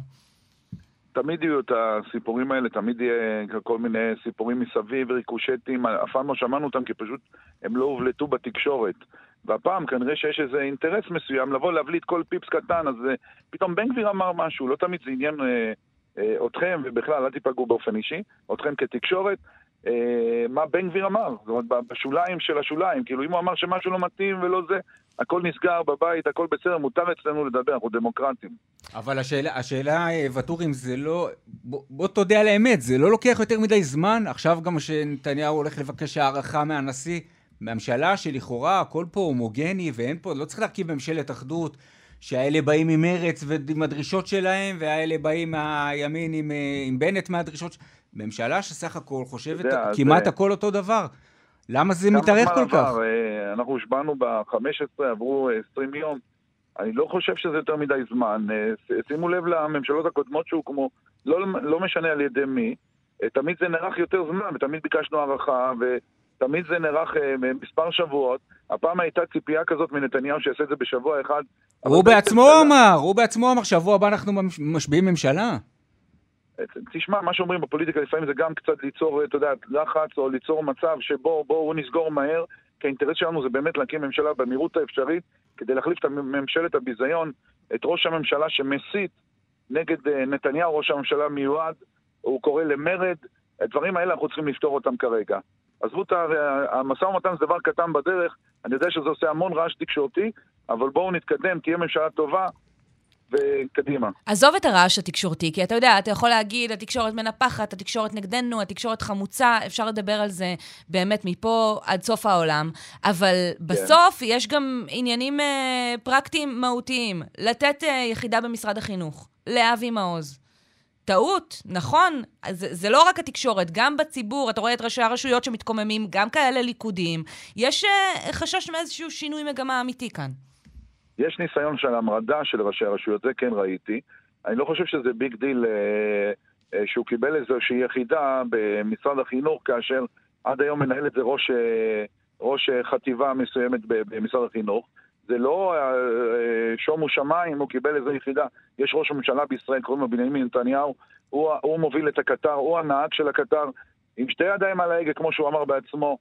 תמיד יהיו את הסיפורים האלה, תמיד יהיה כל מיני סיפורים מסביב, ריקושטים, אף פעם לא שמענו אותם כי פשוט הם לא הובלטו בתקשורת. והפעם כנראה שיש איזה אינטרס מסוים לבוא להבליט כל פיפס קטן, אז אה, פתאום בן גביר אמר משהו, לא תמיד זה עניין אה, אה, אתכם, ובכלל אל תיפגעו באופן אישי, אתכם כתקשורת. אה, מה בן גביר אמר, זאת אומרת, בשוליים של השוליים, כאילו אם הוא אמר שמשהו לא מתאים ולא זה, הכל נסגר בבית, הכל בסדר, מותר אצלנו לדבר, אנחנו דמוקרטים. אבל השאלה, השאלה אה, ואטורי, זה לא... בוא, בוא תודה על האמת, זה לא לוקח יותר מדי זמן. עכשיו גם שנתניהו הולך לבקש הערכה מהנשיא, ממשלה שלכאורה הכל פה הומוגני ואין פה, לא צריך להרכיב ממשלת אחדות. שהאלה באים ממרץ ועם הדרישות שלהם, והאלה באים מהימין עם, אה, עם בנט מהדרישות שלהם. ממשלה שסך הכל חושבת יודע, כמעט זה... הכל אותו דבר. למה זה מתארך כל כך? אה, אנחנו הושבענו ב-15, עברו 20 יום. אני לא חושב שזה יותר מדי זמן. אה, שימו לב לממשלות הקודמות שהוקמו, לא, לא משנה על ידי מי, תמיד זה נערך יותר זמן, ותמיד ביקשנו הערכה, ותמיד זה נערך מספר שבועות. הפעם הייתה ציפייה כזאת מנתניהו שיעשה את זה בשבוע אחד. הוא בעצמו אמר, הוא בעצמו אמר, שבוע הבא אנחנו משביעים ממשלה. תשמע, מה שאומרים בפוליטיקה לפעמים זה גם קצת ליצור, אתה יודע, לחץ או ליצור מצב שבו בואו נסגור מהר, כי האינטרס שלנו זה באמת להקים ממשלה במהירות האפשרית כדי להחליף את ממשלת הביזיון, את ראש הממשלה שמסית נגד אה, נתניהו, ראש הממשלה מיועד, הוא קורא למרד, הדברים האלה אנחנו צריכים לפתור אותם כרגע. עזבו את המשא ומתן זה דבר קטן בדרך, אני יודע שזה עושה המון רעש תקשורתי, אבל בואו נתקדם, תהיה ממשלה טובה, וקדימה. עזוב את הרעש התקשורתי, כי אתה יודע, אתה יכול להגיד, התקשורת מנפחת, התקשורת נגדנו, התקשורת חמוצה, אפשר לדבר על זה באמת מפה עד סוף העולם, אבל כן. בסוף יש גם עניינים uh, פרקטיים מהותיים. לתת uh, יחידה במשרד החינוך, לאבי מעוז. טעות, נכון, זה, זה לא רק התקשורת, גם בציבור, אתה רואה את ראשי הרשויות שמתקוממים, גם כאלה ליכודיים. יש אה, חשש מאיזשהו שינוי מגמה אמיתי כאן. יש ניסיון של המרדה של ראשי הרשויות, זה כן ראיתי. אני לא חושב שזה big deal אה, אה, שהוא קיבל איזושהי יחידה במשרד החינוך, כאשר עד היום מנהל את זה ראש, אה, ראש חטיבה מסוימת במשרד החינוך. זה לא אה, אה, שומו שמיים, הוא קיבל איזו יחידה. יש ראש הממשלה בישראל, קוראים לו בנימין נתניהו, הוא, הוא מוביל את הקטר, הוא הנהג של הקטר, עם שתי ידיים על ההגה, כמו שהוא אמר בעצמו.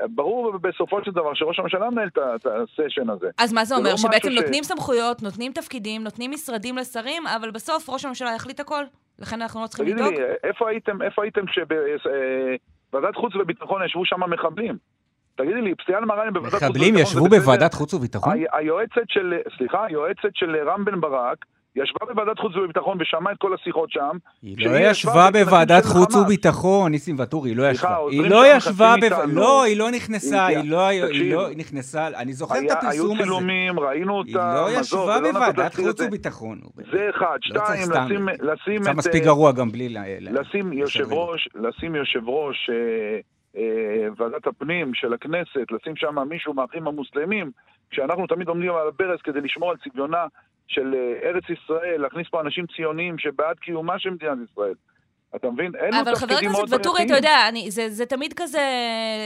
ברור בסופו של דבר שראש הממשלה מנהל את הסשן הזה. אז מה זה אומר? לא שבעצם ש... נותנים סמכויות, נותנים תפקידים, נותנים משרדים לשרים, אבל בסוף ראש הממשלה יחליט הכל? לכן אנחנו לא צריכים לדאוג? תגידי לי, איפה הייתם, איפה הייתם כשבוועדת חוץ וביטחון ישבו שם מחבלים? תגידי לי, פסיאן מראני בוועדת חוץ וביטחון... מחבלים ישבו בוועדת חוץ וביטחון? היועצת של, סליחה, היועצת של רם בן ברק, ישבה בוועדת חוץ וביטחון ושמעה את כל השיחות שם. היא לא ישבה בוועדת חוץ וביטחון, ניסים ואטורי, היא לא ישבה. היא לא ישבה, לא, היא לא נכנסה, היא לא נכנסה, אני זוכר את הפרסום הזה. היו צילומים, ראינו אותה. היא לא ישבה לא בוועדת חוץ וביטחון. זה אחד. לא שתיים, לשים את... זה מספיק גרוע גם בלי... לשים יושב ראש אה, אה, ועדת הפנים של הכנסת, לשים שם מישהו מהאחים המוסלמים, כשאנחנו תמיד עומדים על הברז כדי לשמור על צביונה של אה, ארץ ישראל, להכניס פה אנשים ציוניים שבעד קיומה של מדינת ישראל. אתה מבין? אין לו תפקידים מאוד אבל חבר הכנסת ואטורי, אתה יודע, אני, זה, זה תמיד כזה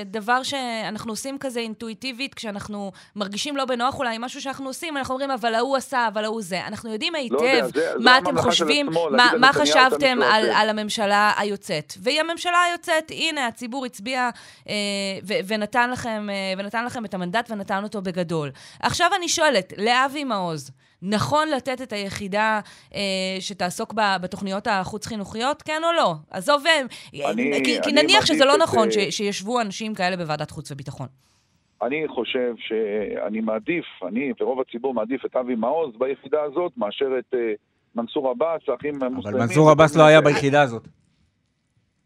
דבר שאנחנו עושים כזה אינטואיטיבית, כשאנחנו מרגישים לא בנוח אולי עם משהו שאנחנו עושים, אנחנו אומרים, אבל ההוא עשה, אבל ההוא זה. אנחנו יודעים לא היטב לא זה, מה אתם חושבים, מה, מה חשבתם על, על הממשלה היוצאת. והיא הממשלה היוצאת, הנה, הציבור הצביע אה, ו, ונתן, לכם, אה, ונתן לכם את המנדט ונתן אותו בגדול. עכשיו אני שואלת, לאבי מעוז, נכון לתת את היחידה אה, שתעסוק בתוכניות החוץ-חינוכיות, כן או לא? עזוב, אה, אני, כי, כי נניח שזה לא נכון ש, שישבו אנשים כאלה בוועדת חוץ וביטחון. אני חושב שאני מעדיף, אני ורוב הציבור מעדיף את אבי מעוז ביחידה הזאת, מאשר את uh, מנסור עבאס, האחים המוסלמים. אבל מנסור עבאס לא היה ביחידה הזאת.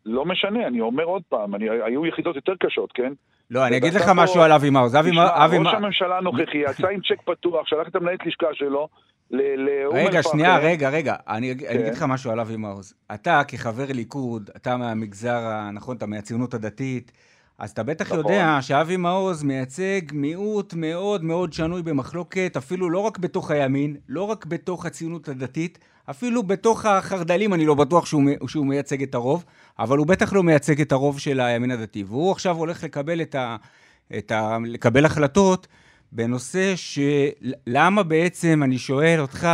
לא משנה, אני אומר עוד פעם, אני, היו יחידות יותר קשות, כן? לא, אני אגיד לך משהו על אבי מעוז. אבי מעוז... ראש הממשלה הנוכחי יצא עם צ'ק פתוח, שלח את המנהלת לשכה שלו לאום רגע, שנייה, רגע, רגע. אני אגיד כן. לך משהו על אבי מעוז. אתה כחבר ליכוד, אתה מהמגזר, נכון, אתה מהציונות הדתית, אז אתה בטח נכון. יודע שאבי מעוז מייצג מיעוט מאוד מאוד שנוי במחלוקת, אפילו לא רק בתוך הימין, לא רק בתוך הציונות הדתית, אפילו בתוך החרד"לים אני לא בטוח שהוא, שהוא מייצג את הרוב, אבל הוא בטח לא מייצג את הרוב של הימין הדתי. והוא עכשיו הולך לקבל, את ה, את ה, לקבל החלטות בנושא שלמה בעצם, אני שואל אותך,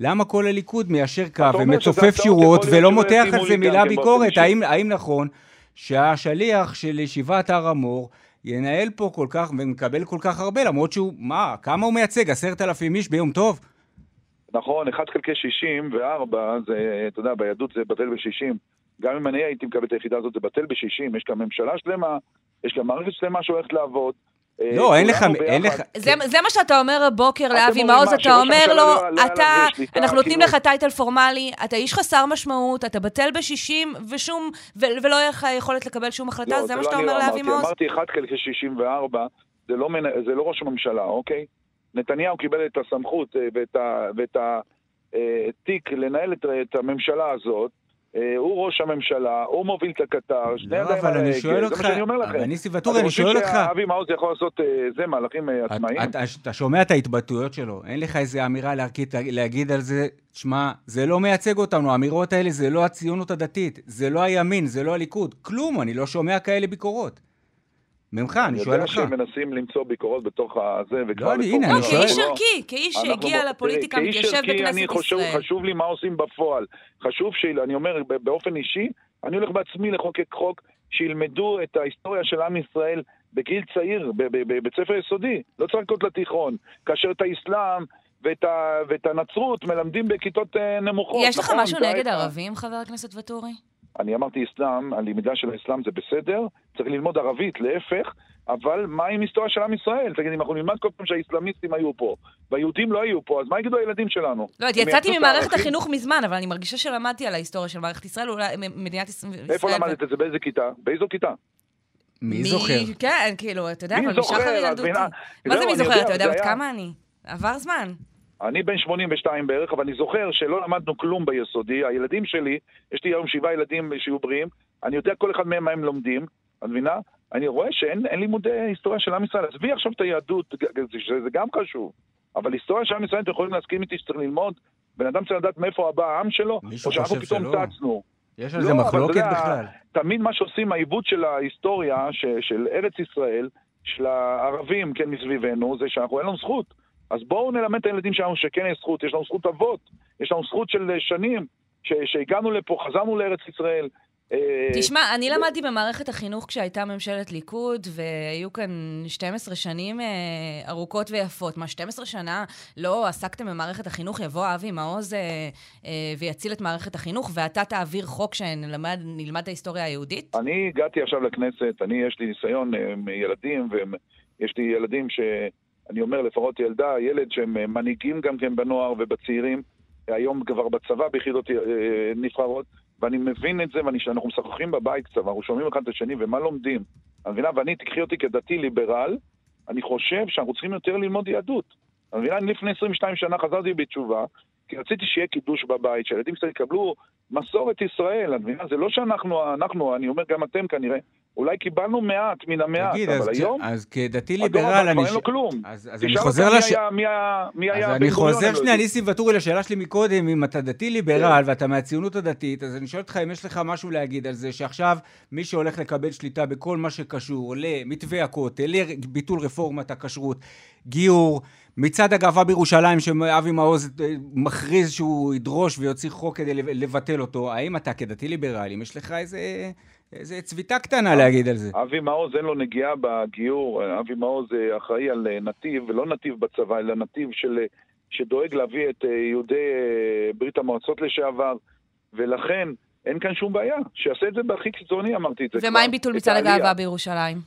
למה כל הליכוד מיישר קו ומצופף שורות ולא מותח על זה מילה ביקורת? האם, האם נכון שהשליח של ישיבת הר המור ינהל פה כל כך ומקבל כל כך הרבה, למרות שהוא, מה, כמה הוא מייצג? עשרת אלפים איש ביום טוב? נכון, 1 חלקי 64, זה, אתה יודע, ביהדות זה בטל ב-60. גם אם אני הייתי מקבל את היחידה הזאת, זה בטל בשישים. יש כאן ממשלה שלמה, יש כאן מערכת שלמה שהולכת לעבוד. אה, לא, אין לך, אין. לך... זה, זה מה שאתה אומר הבוקר לאבי מעוז, אתה אומר לו, לא- לא אתה, שליטה, אנחנו נותנים כאילו- לך טייטל פורמלי, אתה איש חסר משמעות, אתה בטל בשישים, ושום, ולא יהיה לך יכולת לקבל שום החלטה, לא, זה מה לא שאתה אומר לא לאבי. מעוז? אמרתי 1 חלקי 64, זה לא, מנ- זה לא ראש הממשלה, אוקיי? נתניהו קיבל את הסמכות אה, ואת ה- ואת התיק לנהל את, את הממשלה הזאת. אה, הוא ראש הממשלה, הוא מוביל את הקטר, שני לא, ידיים אבל על אני ההגה, זה מה שאני אומר לכם. אבל ניסים ואטורי, אני שואל אותך... חושבים שאבי מעוז יכול לעשות אה, זה מהלכים אה, עצמאיים? אתה, אתה שומע את ההתבטאויות שלו, אין לך איזה אמירה להגיד, להגיד על זה, שמע, זה לא מייצג אותנו, האמירות האלה זה לא הציונות הדתית, זה לא הימין, זה לא הליכוד, כלום, אני לא שומע כאלה ביקורות. ממך, אני שואל יודע אותך. שהם מנסים למצוא ביקורות בתוך הזה, וכבר... לא, אני- לפה הנה, אני לא, שואל- כאיש לא- ערכי, כאיש שהגיע לפוליטיקה, כאיש מתיישב ערכי, אני בכנסת חשוב, ישראל. לי מה עושים בפועל. חשוב ש... אני אומר, ב- באופן אישי, אני הולך בעצמי לחוקק חוק שילמדו את ההיסטוריה של עם ישראל בגיל צעיר, ב- ב- בבית ספר יסודי. לא צריך לחכות לתיכון. כאשר את האסלאם ואת, ה... ואת הנצרות מלמדים בכיתות אה, נמוכות. יש לך נכון, משהו נגד ערבים, חבר הכנסת ואטורי? אני אמרתי אסלאם, הלמידה של האסלאם זה בסדר, צריך ללמוד ערבית, להפך, אבל מה עם היסטוריה של עם ישראל? תגיד, אם אנחנו נלמד כל פעם שהאסלאמיסטים היו פה, והיהודים לא היו פה, אז מה יגידו הילדים שלנו? לא, יצאתי ממערכת הערכים? החינוך מזמן, אבל אני מרגישה שלמדתי על ההיסטוריה של מערכת ישראל, אולי מדינת ישראל... איפה למדת את זה? באיזה כיתה? באיזו כיתה? מי זוכר? כן, כאילו, אתה יודע, מי אבל? משחר ילדותי. מה זה זהו, מי זוכר? אתה יודע היה- כמה אני? עבר זמן. אני בן 82 בערך, אבל אני זוכר שלא למדנו כלום ביסודי. הילדים שלי, יש לי היום שבעה ילדים שיהיו בריאים, אני יודע כל אחד מהם מה הם לומדים, את מבינה? אני רואה שאין אין לימודי היסטוריה של עם ישראל. עזבי עכשיו את היהדות, שזה גם חשוב, אבל היסטוריה של עם ישראל, אתם יכולים להסכים איתי שצריך ללמוד? בן אדם צריך לדעת מאיפה הבא העם שלו, או שאנחנו פתאום. צצנו. יש על זה לא, אתה מחלוקת יודע, בכלל. תמיד מה שעושים, העיוות של ההיסטוריה ש, של ארץ ישראל, של הערבים, כן, מסביבנו, זה שאנחנו, אין לנו זכות. אז בואו נלמד את הילדים שלנו שכן יש זכות, יש לנו זכות אבות, יש לנו זכות של שנים, ש, שהגענו לפה, חזרנו לארץ ישראל. אה, תשמע, אני למדתי במערכת החינוך כשהייתה ממשלת ליכוד, והיו כאן 12 שנים אה, ארוכות ויפות. מה, 12 שנה לא עסקתם במערכת החינוך? יבוא אבי מעוז אה, אה, ויציל את מערכת החינוך, ואתה תעביר חוק שנלמד נלמד את ההיסטוריה היהודית? אני הגעתי עכשיו לכנסת, אני, יש לי ניסיון אה, עם ילדים, ויש לי ילדים ש... אני אומר, לפחות ילדה, ילד שהם אה, מנהיגים גם כן בנוער ובצעירים, היום כבר בצבא ביחידות אה, נבחרות, ואני מבין את זה, ואנחנו משחקים בבית קצת, אנחנו שומעים אחד את השני, ומה לומדים? את מבינה? ואני, תקחי אותי כדתי ליברל, אני חושב שאנחנו צריכים יותר ללמוד יהדות. את מבינה? אני לפני 22 שנה חזרתי בתשובה, כי רציתי שיהיה קידוש בבית, שהילדים שלי יקבלו מסורת ישראל, את מבינה? זה לא שאנחנו, אנחנו, אני אומר גם אתם כנראה, אולי קיבלנו מעט מן המעט, תגיד, אבל אז, היום... אז כדתי ליברל, אני... אין לו כלום. אז, אז אני חוזר לש... מי היה- מי היה אז אני חוזר שנייה. ניסים ואטורי, לשאלה שלי מקודם, אם אתה דתי ליברל ואתה מהציונות הדתית, אז אני שואל אותך אם יש לך משהו להגיד על זה שעכשיו מי שהולך לקבל שליטה בכל מה שקשור למתווה הכותל, לביטול רפורמת הכשרות, גיור, מצעד הגאווה בירושלים, שאבי מעוז אה, מכריז שהוא ידרוש ויוציא חוק כדי לבטל אותו, האם אתה כדתי ליברל, אם יש לך איזה... איזה צביטה קטנה להגיד על זה. אבי מעוז אין לו נגיעה בגיור, אבי מעוז אה, אחראי על אה, נתיב, ולא נתיב בצבא, אלא נתיב של, אה, שדואג להביא את יהודי ברית המועצות לשעבר, ולכן אין כאן שום בעיה, שיעשה את זה בהכי קיצוני, אמרתי את זה ומה עם ביטול מצעד. הגאווה בירושלים?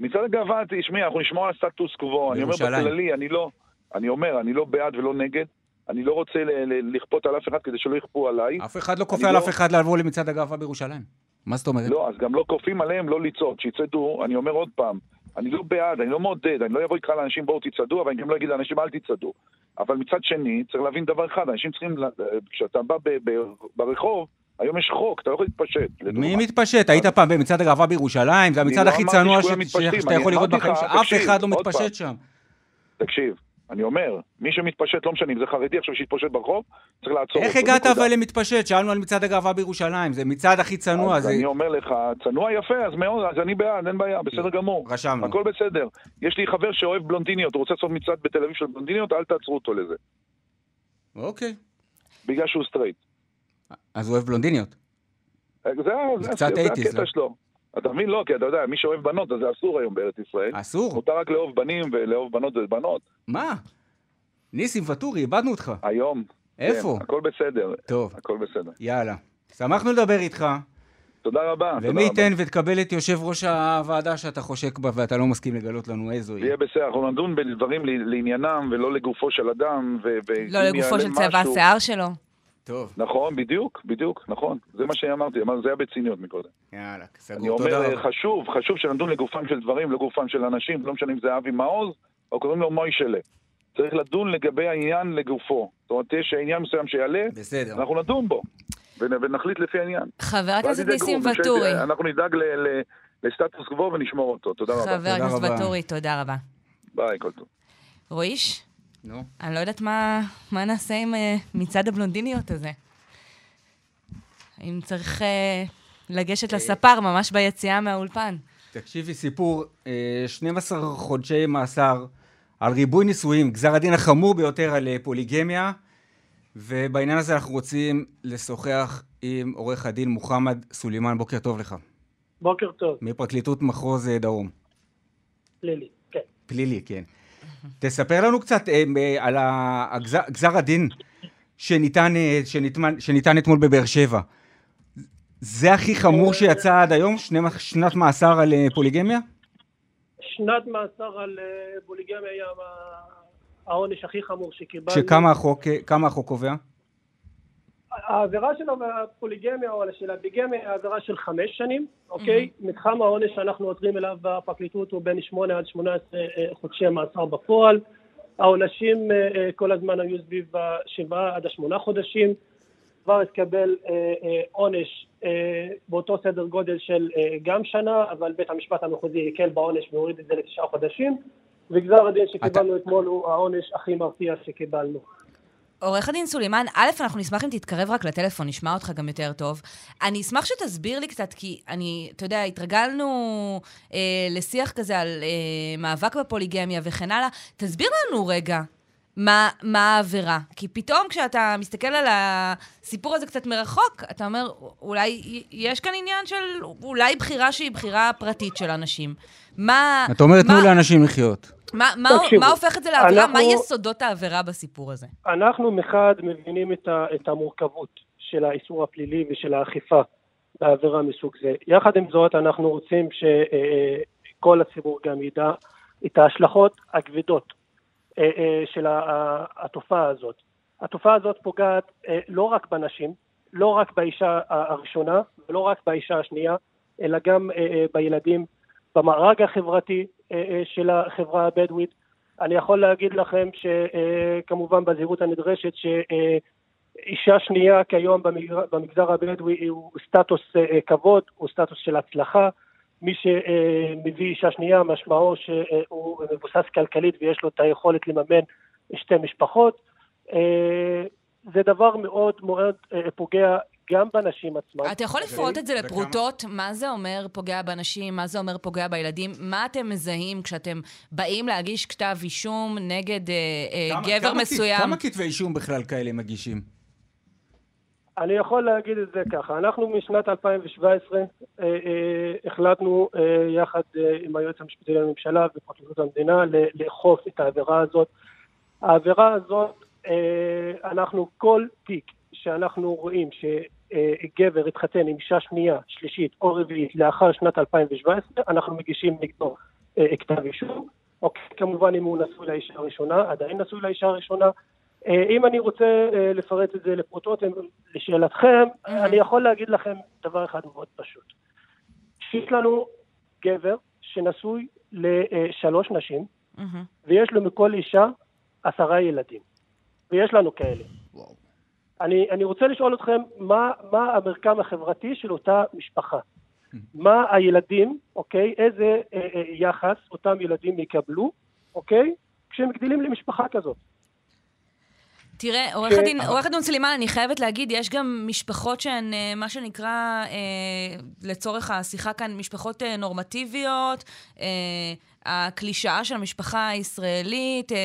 מצעד הגאווה, תשמעי, אנחנו נשמור על הסטטוס קוו, אני אומר. בכללי, אני לא, אני אומר, אני לא בעד ולא נגד, אני לא רוצה לכפות על אף אחד כדי שלא יכפו עליי. אף אחד לא כופה על אף אחד לבוא למצעד הגאווה בירושלים. מה זאת אומרת? לא, אז גם לא כופים עליהם לא לצעוד, שיצעדו, אני אומר עוד פעם, אני לא בעד, אני לא מעודד, אני לא אבוא לקרוא לאנשים בואו תצעדו, אבל אני גם לא אגיד לאנשים אל תצעדו. אבל מצד שני, צריך להבין דבר אחד, אנשים צריכים, ל- כשאתה בא ב- ב- ברחוב, היום יש חוק, אתה לא יכול להתפשט. לדוגמה. מי מתפשט? היית פעם במצעד הגאווה בירושלים? זה המצעד הכי צנוע שאתה יכול לראות בחיים, שאף אחד לא. מתפשט שם. תקשיב, אני אומר, מי שמתפשט, לא משנה אם זה חרדי עכשיו שיתפשט ברחוב, צריך לעצור איך אותו, הגעת נקודה. אבל למתפשט? שאלנו על מצעד הגאווה בירושלים, זה מצעד הכי צנוע, אז זה... אני אומר לך, צנוע יפה, אז מאוד, אז אני בעד, אין בעיה, בסדר גמור. רשמנו. הכל בסדר. יש לי חבר שאוהב בלונדיניות, הוא רוצה לעשות מצעד בתל אביב של בלונדיניות, אל תעצרו אותו לזה. אוקיי. בגלל שהוא סטרייט. אז הוא אוהב בלונדיניות. זה, זה, זה זה, זה הקטע לא? שלו. אתה מבין? לא, כי אתה יודע, מי שאוהב בנות, אז זה אסור היום בארץ ישראל. אסור? מותר רק לאהוב בנים ולאהוב בנות זה בנות. מה? ניסים ואטורי, איבדנו אותך. היום. איפה? כן, הכל בסדר. טוב. הכל בסדר. יאללה. שמחנו לדבר איתך. תודה רבה. ומי ייתן ותקבל את יושב ראש הוועדה שאתה חושק בה ואתה לא מסכים לגלות לנו איזו היא. יהיה בסדר, אנחנו נדון בדברים לעניינם ולא לגופו של אדם. ו- לא לגופו של צבע השיער שלו. טוב. נכון, בדיוק, בדיוק, נכון. זה מה שאמרתי, אמר- זה היה בציניות מקודם. יאללה, אני סגור. תודה אומר, רבה. חשוב, חשוב שנדון לגופם של דברים, לגופם של אנשים, לא משנה אם זה אבי מעוז, או קוראים לו מוישלה. צריך לדון לגבי העניין לגופו. זאת אומרת, יש עניין מסוים שיעלה, בסדר. אנחנו נדון בו, ונ- ונחליט לפי העניין. חבר הכנסת ניסים ואטורי. אנחנו נדאג ל- ל- לסטטוס קוו ונשמור אותו. תודה רבה. חבר הכנסת ואטורי, תודה רבה. ביי, כל טוב. רועיש? נו. אני לא יודעת מה, מה נעשה עם אה, מצעד הבלונדיניות הזה. אם צריך אה, לגשת לספר ממש ביציאה מהאולפן. תקשיבי, סיפור, אה, 12 חודשי מאסר על ריבוי נישואים, גזר הדין החמור ביותר על אה, פוליגמיה, ובעניין הזה אנחנו רוצים לשוחח עם עורך הדין מוחמד סולימאן. בוקר טוב לך. בוקר טוב, מפרקליטות מחוז אה, דרום. לילי. כן. פלילי, כן. תספר לנו קצת אה, אה, על הגזר, גזר הדין שניתן, אה, שניתן, שניתן אתמול בבאר שבע. זה הכי חמור שיצא עד היום? שנת מאסר על אה, פוליגמיה? שנת מאסר על אה, פוליגמיה היה ה- העונש הכי חמור שקיבלנו. שכמה החוק, אה, החוק קובע? העבירה של הפוליגמיה או של הביגמיה היא עבירה של חמש שנים, אוקיי? מתחם העונש שאנחנו עותרים אליו בפרקליטות הוא בין שמונה עד שמונה עשרה אה, חודשי מאסר בפועל. העונשים אה, אה, כל הזמן היו סביב השבעה עד השמונה חודשים. כבר התקבל עונש באותו סדר גודל של גם שנה, אבל בית המשפט המחוזי הקל בעונש והוריד את זה לתשעה חודשים, וגזר הדין שקיבלנו אתמול הוא העונש הכי מרתיע שקיבלנו. עורך הדין סולימאן, א', אנחנו נשמח אם תתקרב רק לטלפון, נשמע אותך גם יותר טוב. אני אשמח שתסביר לי קצת, כי אני, אתה יודע, התרגלנו אה, לשיח כזה על אה, מאבק בפוליגמיה וכן הלאה. תסביר לנו רגע מה, מה העבירה. כי פתאום כשאתה מסתכל על הסיפור הזה קצת מרחוק, אתה אומר, אולי יש כאן עניין של אולי בחירה שהיא בחירה פרטית של אנשים. מה... אתה אומר, תנו מה- לאנשים לחיות. מה, מה, תקשיבו, מה הופך את זה לעבירה? אנחנו- מה יסודות העבירה בסיפור הזה? אנחנו מחד מבינים את, ה, את המורכבות של האיסור הפלילי ושל האכיפה בעבירה מסוג זה. יחד עם זאת, אנחנו רוצים שכל הציבור גם ידע את ההשלכות הכבדות אה, אה, של התופעה הזאת. התופעה הזאת פוגעת אה, לא רק בנשים, לא רק באישה הראשונה ולא רק באישה השנייה, אלא גם אה, אה, בילדים, במארג החברתי אה, אה, של החברה הבדואית. אני יכול להגיד לכם שכמובן בזהירות הנדרשת שאישה שנייה כיום במגזר, הבדואי הוא סטטוס אה, כבוד, הוא סטטוס של הצלחה. מי שמביא אישה שנייה משמעו שהוא מבוסס כלכלית ויש לו את היכולת לממן שתי משפחות. אה, זה דבר מאוד מאוד אה, פוגע גם בנשים עצמן. אתה יכול לפרוט את זה לפרוטות? מה זה אומר פוגע באנשים? מה זה אומר פוגע בילדים? מה אתם מזהים כשאתם באים להגיש כתב אישום נגד אה, אה, גבר כמה מסוים? כמה כתבי אישום בכלל כאלה מגישים? אני יכול להגיד את זה ככה, אנחנו משנת 2017 אה, אה, החלטנו אה, יחד אה, עם היועץ המשפטי לממשלה ופרקליטות המדינה לאכוף את העבירה הזאת. העבירה הזאת, אה, אנחנו כל תיק שאנחנו רואים שגבר התחתן עם אישה שנייה, שלישית או רביעית לאחר שנת 2017, אנחנו מגישים נגדו אה, כתב אישום. אוקיי, כמובן אם הוא נשוי לאישה הראשונה, עדיין נשוי לאישה הראשונה. אה, אם אני רוצה אה, לפרט את זה לפרוטות, אה, לשאלתכם, אני יכול להגיד לכם דבר אחד מאוד פשוט. יש לנו גבר שנשוי לשלוש נשים. ויש לו מכל אישה עשרה ילדים. ויש לנו כאלה. אני, אני רוצה לשאול אתכם, מה, מה המרקם החברתי של אותה משפחה? מה הילדים, אוקיי? איזה אה, אה, יחס אותם ילדים יקבלו, אוקיי? כשהם גדלים למשפחה כזאת. תראה, עורך. הדין, עורך הדין סלימאן, אני חייבת להגיד, יש גם משפחות שהן, אה, מה שנקרא, אה, לצורך השיחה כאן, משפחות אה, נורמטיביות, אה, הקלישאה של המשפחה הישראלית, אה,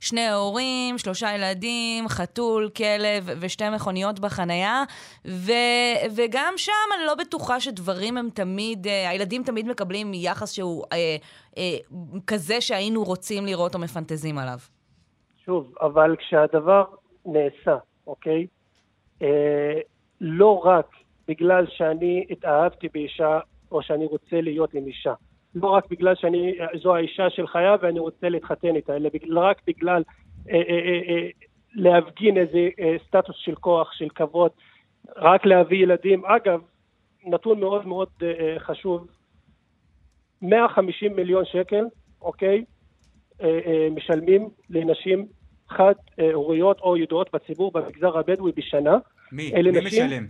שני הורים, שלושה ילדים, חתול, כלב ושתי מכוניות בחנייה, ו, וגם שם אני לא בטוחה שדברים הם תמיד, אה, הילדים תמיד מקבלים יחס שהוא אה, אה, כזה שהיינו רוצים לראות או מפנטזים עליו. שוב, אבל כשהדבר נעשה, אוקיי? אה, לא רק בגלל שאני התאהבתי באישה או שאני רוצה להיות עם אישה. לא רק בגלל שאני, זו האישה של חייו ואני רוצה להתחתן איתה, אלא בגלל, רק בגלל אה, אה, אה, אה, להפגין איזה אה, סטטוס של כוח, של כבוד, רק להביא ילדים. אגב, נתון מאוד מאוד אה, אה חשוב, 150 מיליון שקל, אוקיי, אה, אה, משלמים לנשים חד-הוריות או ידועות בציבור במגזר הבדואי בשנה. מי? מי נשים, משלם?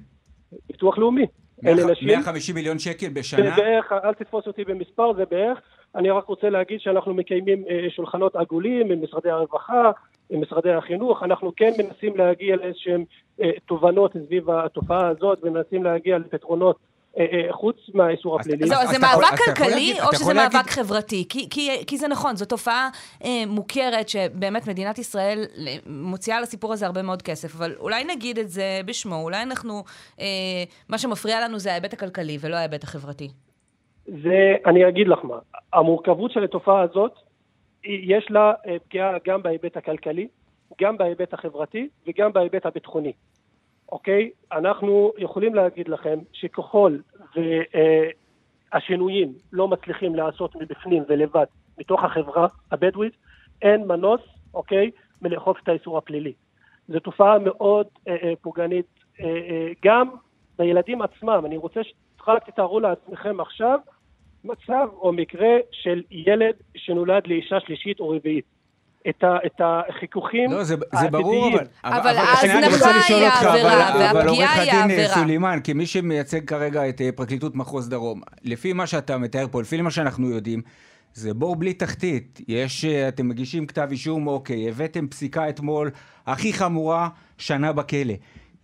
ביטוח לאומי. 150 מיליון שקל בשנה? זה בערך, אל תתפוס אותי במספר, זה בערך. אני רק רוצה להגיד שאנחנו מקיימים אה, שולחנות עגולים עם משרדי הרווחה, עם משרדי החינוך. אנחנו כן מנסים להגיע לאיזשהם אה, תובנות סביב התופעה הזאת, ומנסים להגיע לפתרונות חוץ מהאיסור הפלילי. זהו, זה מאבק כלכלי או שזה מאבק חברתי? כי זה נכון, זו תופעה אה, מוכרת שבאמת מדינת ישראל מוציאה לסיפור הזה הרבה מאוד כסף, אבל אולי נגיד את זה בשמו, אולי אנחנו, מה שמפריע לנו זה ההיבט הכלכלי ולא ההיבט החברתי. זה, אני אגיד לך מה, המורכבות של התופעה הזאת, יש לה פגיעה גם בהיבט הכלכלי, גם בהיבט החברתי וגם בהיבט הביטחוני. אוקיי? אנחנו יכולים להגיד לכם שככל והשינויים לא מצליחים להיעשות מבפנים ולבד מתוך החברה הבדואית, אין מנוס, אוקיי? מלאכוף את האיסור הפלילי. זו תופעה מאוד אה, אה, פוגענית אה, אה, גם בילדים עצמם. אני רוצה שרק תתארו לעצמכם עכשיו מצב או מקרה של ילד שנולד לאישה שלישית או רביעית. את, ה, את החיכוכים לא, זה, זה ברור, אבל... אבל ההזנחה היא העבירה, והפגיעה היא העבירה. אבל עורך הדין סולימאן, כמי שמייצג כרגע את אה, פרקליטות מחוז דרום, לפי מה שאתה מתאר פה, לפי מה שאנחנו יודעים, זה בור בלי תחתית. יש, אה, אתם מגישים כתב אישום, אוקיי, הבאתם פסיקה אתמול, הכי חמורה, שנה בכלא.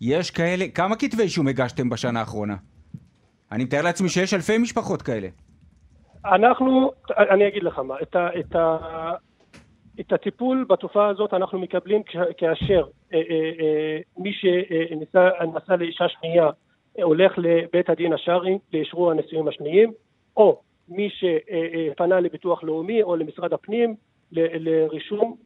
יש כאלה, כמה כתבי אישום הגשתם בשנה האחרונה? אני מתאר לעצמי שיש אלפי משפחות כאלה. אנחנו, אני אגיד לך מה, את ה... את ה... את הטיפול בתופעה הזאת אנחנו מקבלים כאשר אה, אה, אה, מי שנשא לאישה שנייה הולך לבית הדין השרעי לאשרור הנישואים השניים, או מי שפנה לביטוח לאומי או למשרד הפנים לרישום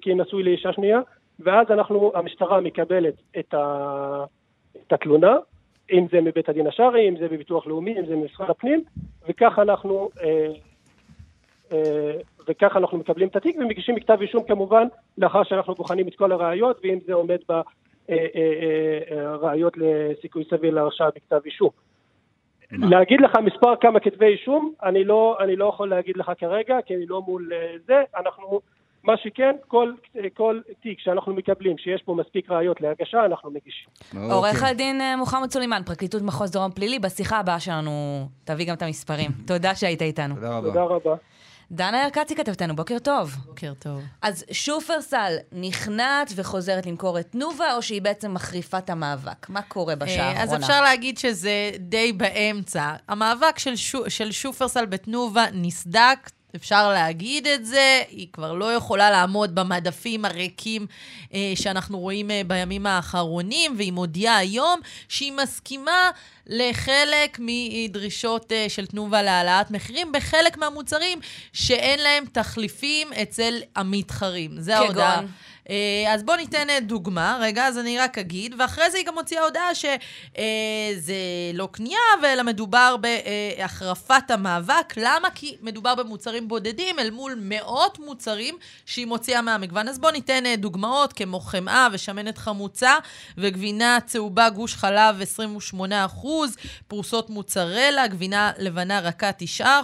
כנשוי לאישה שנייה, ואז אנחנו, המשטרה מקבלת את, ה, את התלונה, אם זה מבית הדין השרעי, אם זה בביטוח לאומי, אם זה ממשרד הפנים, וכך אנחנו וככה אנחנו מקבלים את התיק ומגישים מכתב אישום כמובן לאחר שאנחנו בוחנים את כל הראיות ואם זה עומד בראיות אה, אה, אה, לסיכוי סביר להרשעה בכתב אישום. להגיד לך מספר כמה כתבי אישום, אני לא, אני לא יכול להגיד לך כרגע, כי אני לא מול זה, אנחנו, מה שכן, כל, כל תיק שאנחנו מקבלים, שיש פה מספיק ראיות להגשה, אנחנו מגישים. אוקיי. עורך הדין מוחמד סולימאן, פרקליטות מחוז דרום פלילי, בשיחה הבאה שלנו תביא גם את המספרים. תודה שהיית איתנו. תודה רבה. תודה רבה. דנה ירקצי כתבתנו, בוקר טוב. בוקר טוב. אז שופרסל נכנעת וחוזרת למכור את תנובה, או שהיא בעצם מחריפה את המאבק? מה קורה בשעה אה, האחרונה? אז אפשר להגיד שזה די באמצע. המאבק של, שו, של שופרסל בתנובה נסדק, אפשר להגיד את זה, היא כבר לא יכולה לעמוד במדפים הריקים אה, שאנחנו רואים אה, בימים האחרונים, והיא מודיעה היום שהיא מסכימה לחלק מדרישות אה, של תנובה להעלאת מחירים בחלק מהמוצרים שאין להם תחליפים אצל המתחרים. זה ההודעה. כגון? אה, אז בואו ניתן אה, דוגמה, רגע, אז אני רק אגיד, ואחרי זה היא גם מוציאה הודעה שזה אה, לא קנייה, אלא מדובר בהחרפת המאבק. למה? כי מדובר במוצרים בודדים אל מול מאות מוצרים שהיא מוציאה מהמגוון. אז בואו ניתן דוגמאות, כמו חמאה ושמנת חמוצה, וגבינה צהובה גוש חלב 28 פרוסות מוצרלה, גבינה לבנה רכה 9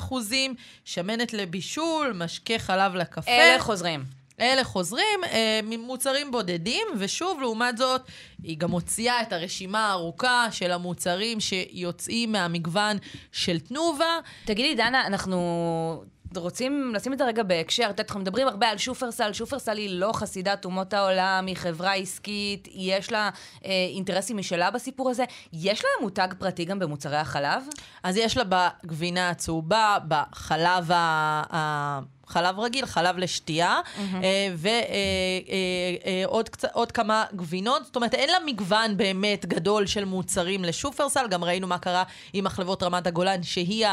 שמנת לבישול, משקה חלב לקפה. אלה חוזרים. אלה חוזרים אה, ממוצרים בודדים, ושוב, לעומת זאת, היא גם מוציאה את הרשימה הארוכה של המוצרים שיוצאים מהמגוון של תנובה. תגידי, דנה, אנחנו רוצים לשים את זה רגע בהקשר, את יודעת, אנחנו מדברים הרבה על שופרסל, שופרסל היא לא חסידת אומות העולם, היא חברה עסקית, יש לה אה, אינטרסים משלה בסיפור הזה. יש לה מותג פרטי גם במוצרי החלב? אז יש לה בגבינה הצהובה, בחלב ה... חלב רגיל, חלב לשתייה, mm-hmm. ועוד אה, אה, כמה גבינות. זאת אומרת, אין לה מגוון באמת גדול של מוצרים לשופרסל. גם ראינו מה קרה עם מחלבות רמת הגולן, שהיא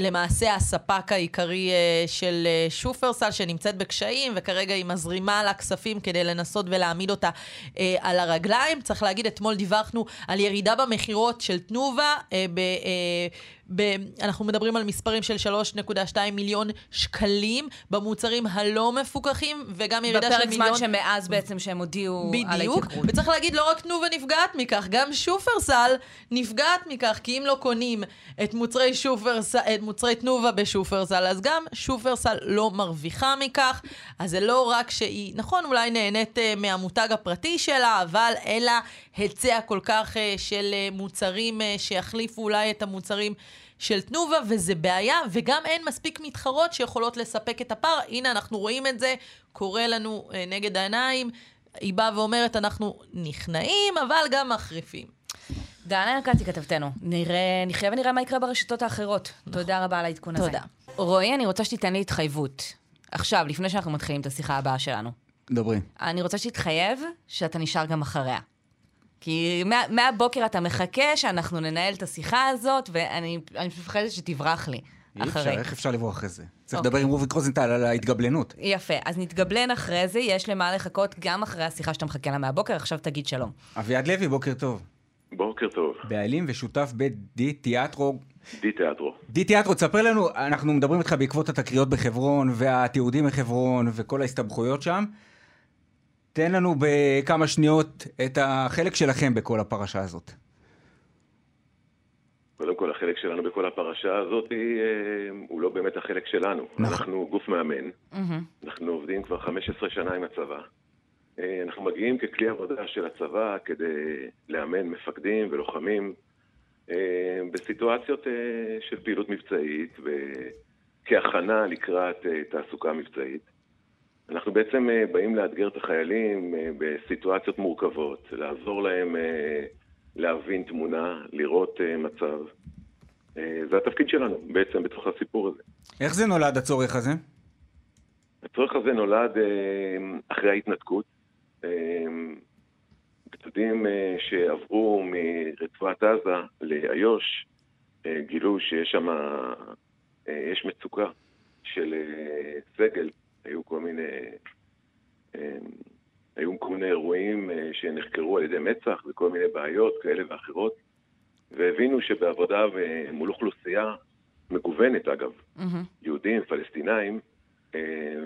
למעשה הספק העיקרי אה, של אה, שופרסל, שנמצאת בקשיים, וכרגע היא מזרימה לה כספים כדי לנסות ולהעמיד אותה אה, על הרגליים. צריך להגיד, אתמול דיווחנו על ירידה במכירות של תנובה, ב, ב, אנחנו מדברים על מספרים של 3.2 מיליון שקלים במוצרים הלא מפוקחים, וגם ירידה של בפרק מיליון... זמן שמאז בעצם שהם הודיעו על בדיוק, ההתייקרות. וצריך להגיד, לא רק תנובה נפגעת מכך, גם שופרסל נפגעת מכך, כי אם לא קונים את מוצרי, שופרסל, את מוצרי תנובה בשופרסל, אז גם שופרסל לא מרוויחה מכך. אז זה לא רק שהיא, נכון, אולי נהנית uh, מהמותג הפרטי שלה, אבל אין לה היצע כל כך uh, של uh, מוצרים uh, שיחליפו אולי את המוצרים של תנובה, וזה בעיה, וגם אין מספיק מתחרות שיכולות לספק את הפער. הנה, אנחנו רואים את זה, קורה לנו uh, נגד העיניים. היא באה ואומרת, אנחנו נכנעים, אבל גם מחריפים. דנה ירקתי, כתבתנו. נראה, נחיה ונראה מה יקרה ברשתות האחרות. תודה רבה על העדכון הזה. תודה. רועי, אני רוצה שתיתן לי התחייבות. עכשיו, לפני שאנחנו מתחילים את השיחה הבאה שלנו. דברי. אני רוצה שתתחייב שאתה נשאר גם אחריה. כי מה, מהבוקר אתה מחכה שאנחנו ננהל את השיחה הזאת, ואני מפחדת שתברח לי אי אפשר, אחרי. איך אפשר לברוח אחרי זה? צריך אוקיי. לדבר עם רוביק רוזנטל על ההתגבלנות. יפה, אז נתגבלן אחרי זה, יש למה לחכות גם אחרי השיחה שאתה מחכה לה מהבוקר, עכשיו תגיד שלום. אביעד לוי, בוקר טוב. בוקר טוב. בעלים ושותף בדי תיאטרו. די תיאטרו. די תיאטרו, תספר לנו, אנחנו מדברים איתך בעקבות התקריות בחברון והתיעודים בחברון וכל ההסתבכויות שם. תן לנו בכמה שניות את החלק שלכם בכל הפרשה הזאת. קודם כל, החלק שלנו בכל הפרשה הזאת אה, הוא לא באמת החלק שלנו. נכון. אנחנו גוף מאמן, אנחנו עובדים כבר 15 שנה עם הצבא. אה, אנחנו מגיעים ככלי עבודה של הצבא כדי לאמן מפקדים ולוחמים אה, בסיטואציות אה, של פעילות מבצעית וכהכנה לקראת תעסוקה מבצעית. אנחנו בעצם באים לאתגר את החיילים בסיטואציות מורכבות, לעזור להם להבין תמונה, לראות מצב. זה התפקיד שלנו בעצם בתוך הסיפור הזה. איך זה נולד הצורך הזה? הצורך הזה נולד אחרי ההתנתקות. אה, גדודים אה, שעברו מרצועת עזה לאיו"ש אה, גילו שיש שם, אה, יש מצוקה של סגל. היו כל מיני, היו כל מיני אירועים שנחקרו על ידי מצ"ח וכל מיני בעיות כאלה ואחרות, והבינו שבעבודה מול אוכלוסייה מגוונת אגב, יהודים, פלסטינאים,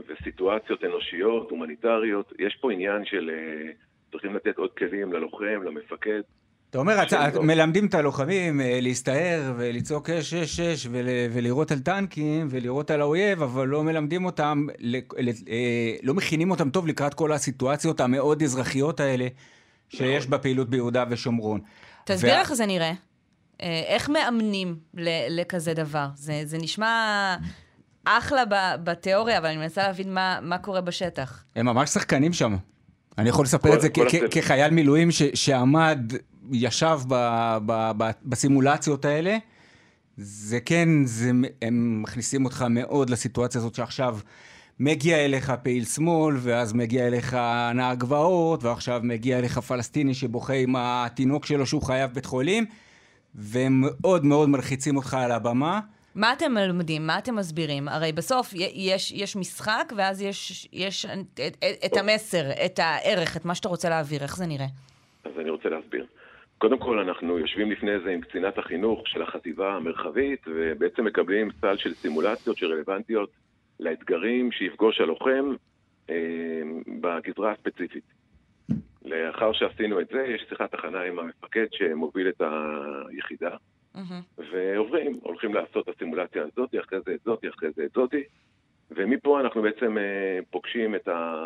וסיטואציות אנושיות, הומניטריות, יש פה עניין של אה, צריכים לתת עוד כלים ללוחם, למפקד. אתה אומר. מלמדים את הלוחמים אה, להסתער ולצעוק אש, אש, אש, ול, ולירות על טנקים ולירות על האויב, אבל לא מלמדים אותם, ל, ל, אה, לא מכינים אותם טוב לקראת כל הסיטואציות המאוד אזרחיות האלה שיש בפעילות ביהודה ושומרון. תסביר איך זה נראה. אה, איך מאמנים ל- לכזה דבר? זה, זה נשמע אחלה ב- בתיאוריה, אבל אני מנסה להבין מה, מה קורה בשטח. הם ממש שחקנים שם. אני יכול לספר כל- את זה כ- כל כ- הצוות. כחייל מילואים ש- שעמד, ישב ב- ב- ב- בסימולציות האלה. זה כן, זה, הם מכניסים אותך מאוד לסיטואציה הזאת שעכשיו מגיע אליך פעיל שמאל, ואז מגיע אליך נהג גבעות, ועכשיו מגיע אליך פלסטיני שבוכה עם התינוק שלו שהוא חייב בית חולים, והם מאוד מאוד מלחיצים אותך על הבמה. מה אתם מלמדים? מה אתם מסבירים? הרי בסוף יש, יש משחק, ואז יש, יש את, את, את המסר, את הערך, את מה שאתה רוצה להעביר. איך זה נראה? אז אני רוצה להסביר. קודם כל, אנחנו יושבים לפני זה עם קצינת החינוך של החטיבה המרחבית, ובעצם מקבלים סל של סימולציות שרלוונטיות לאתגרים שיפגוש הלוחם אה, בגזרה הספציפית. לאחר שעשינו את זה, יש שיחת הכנה עם המפקד שמוביל את היחידה, ועוברים, הולכים לעשות את הסימולציה הזאת, אחרי זה את זאת, אחרי זה את זאתי, ומפה אנחנו בעצם אה, פוגשים את, ה,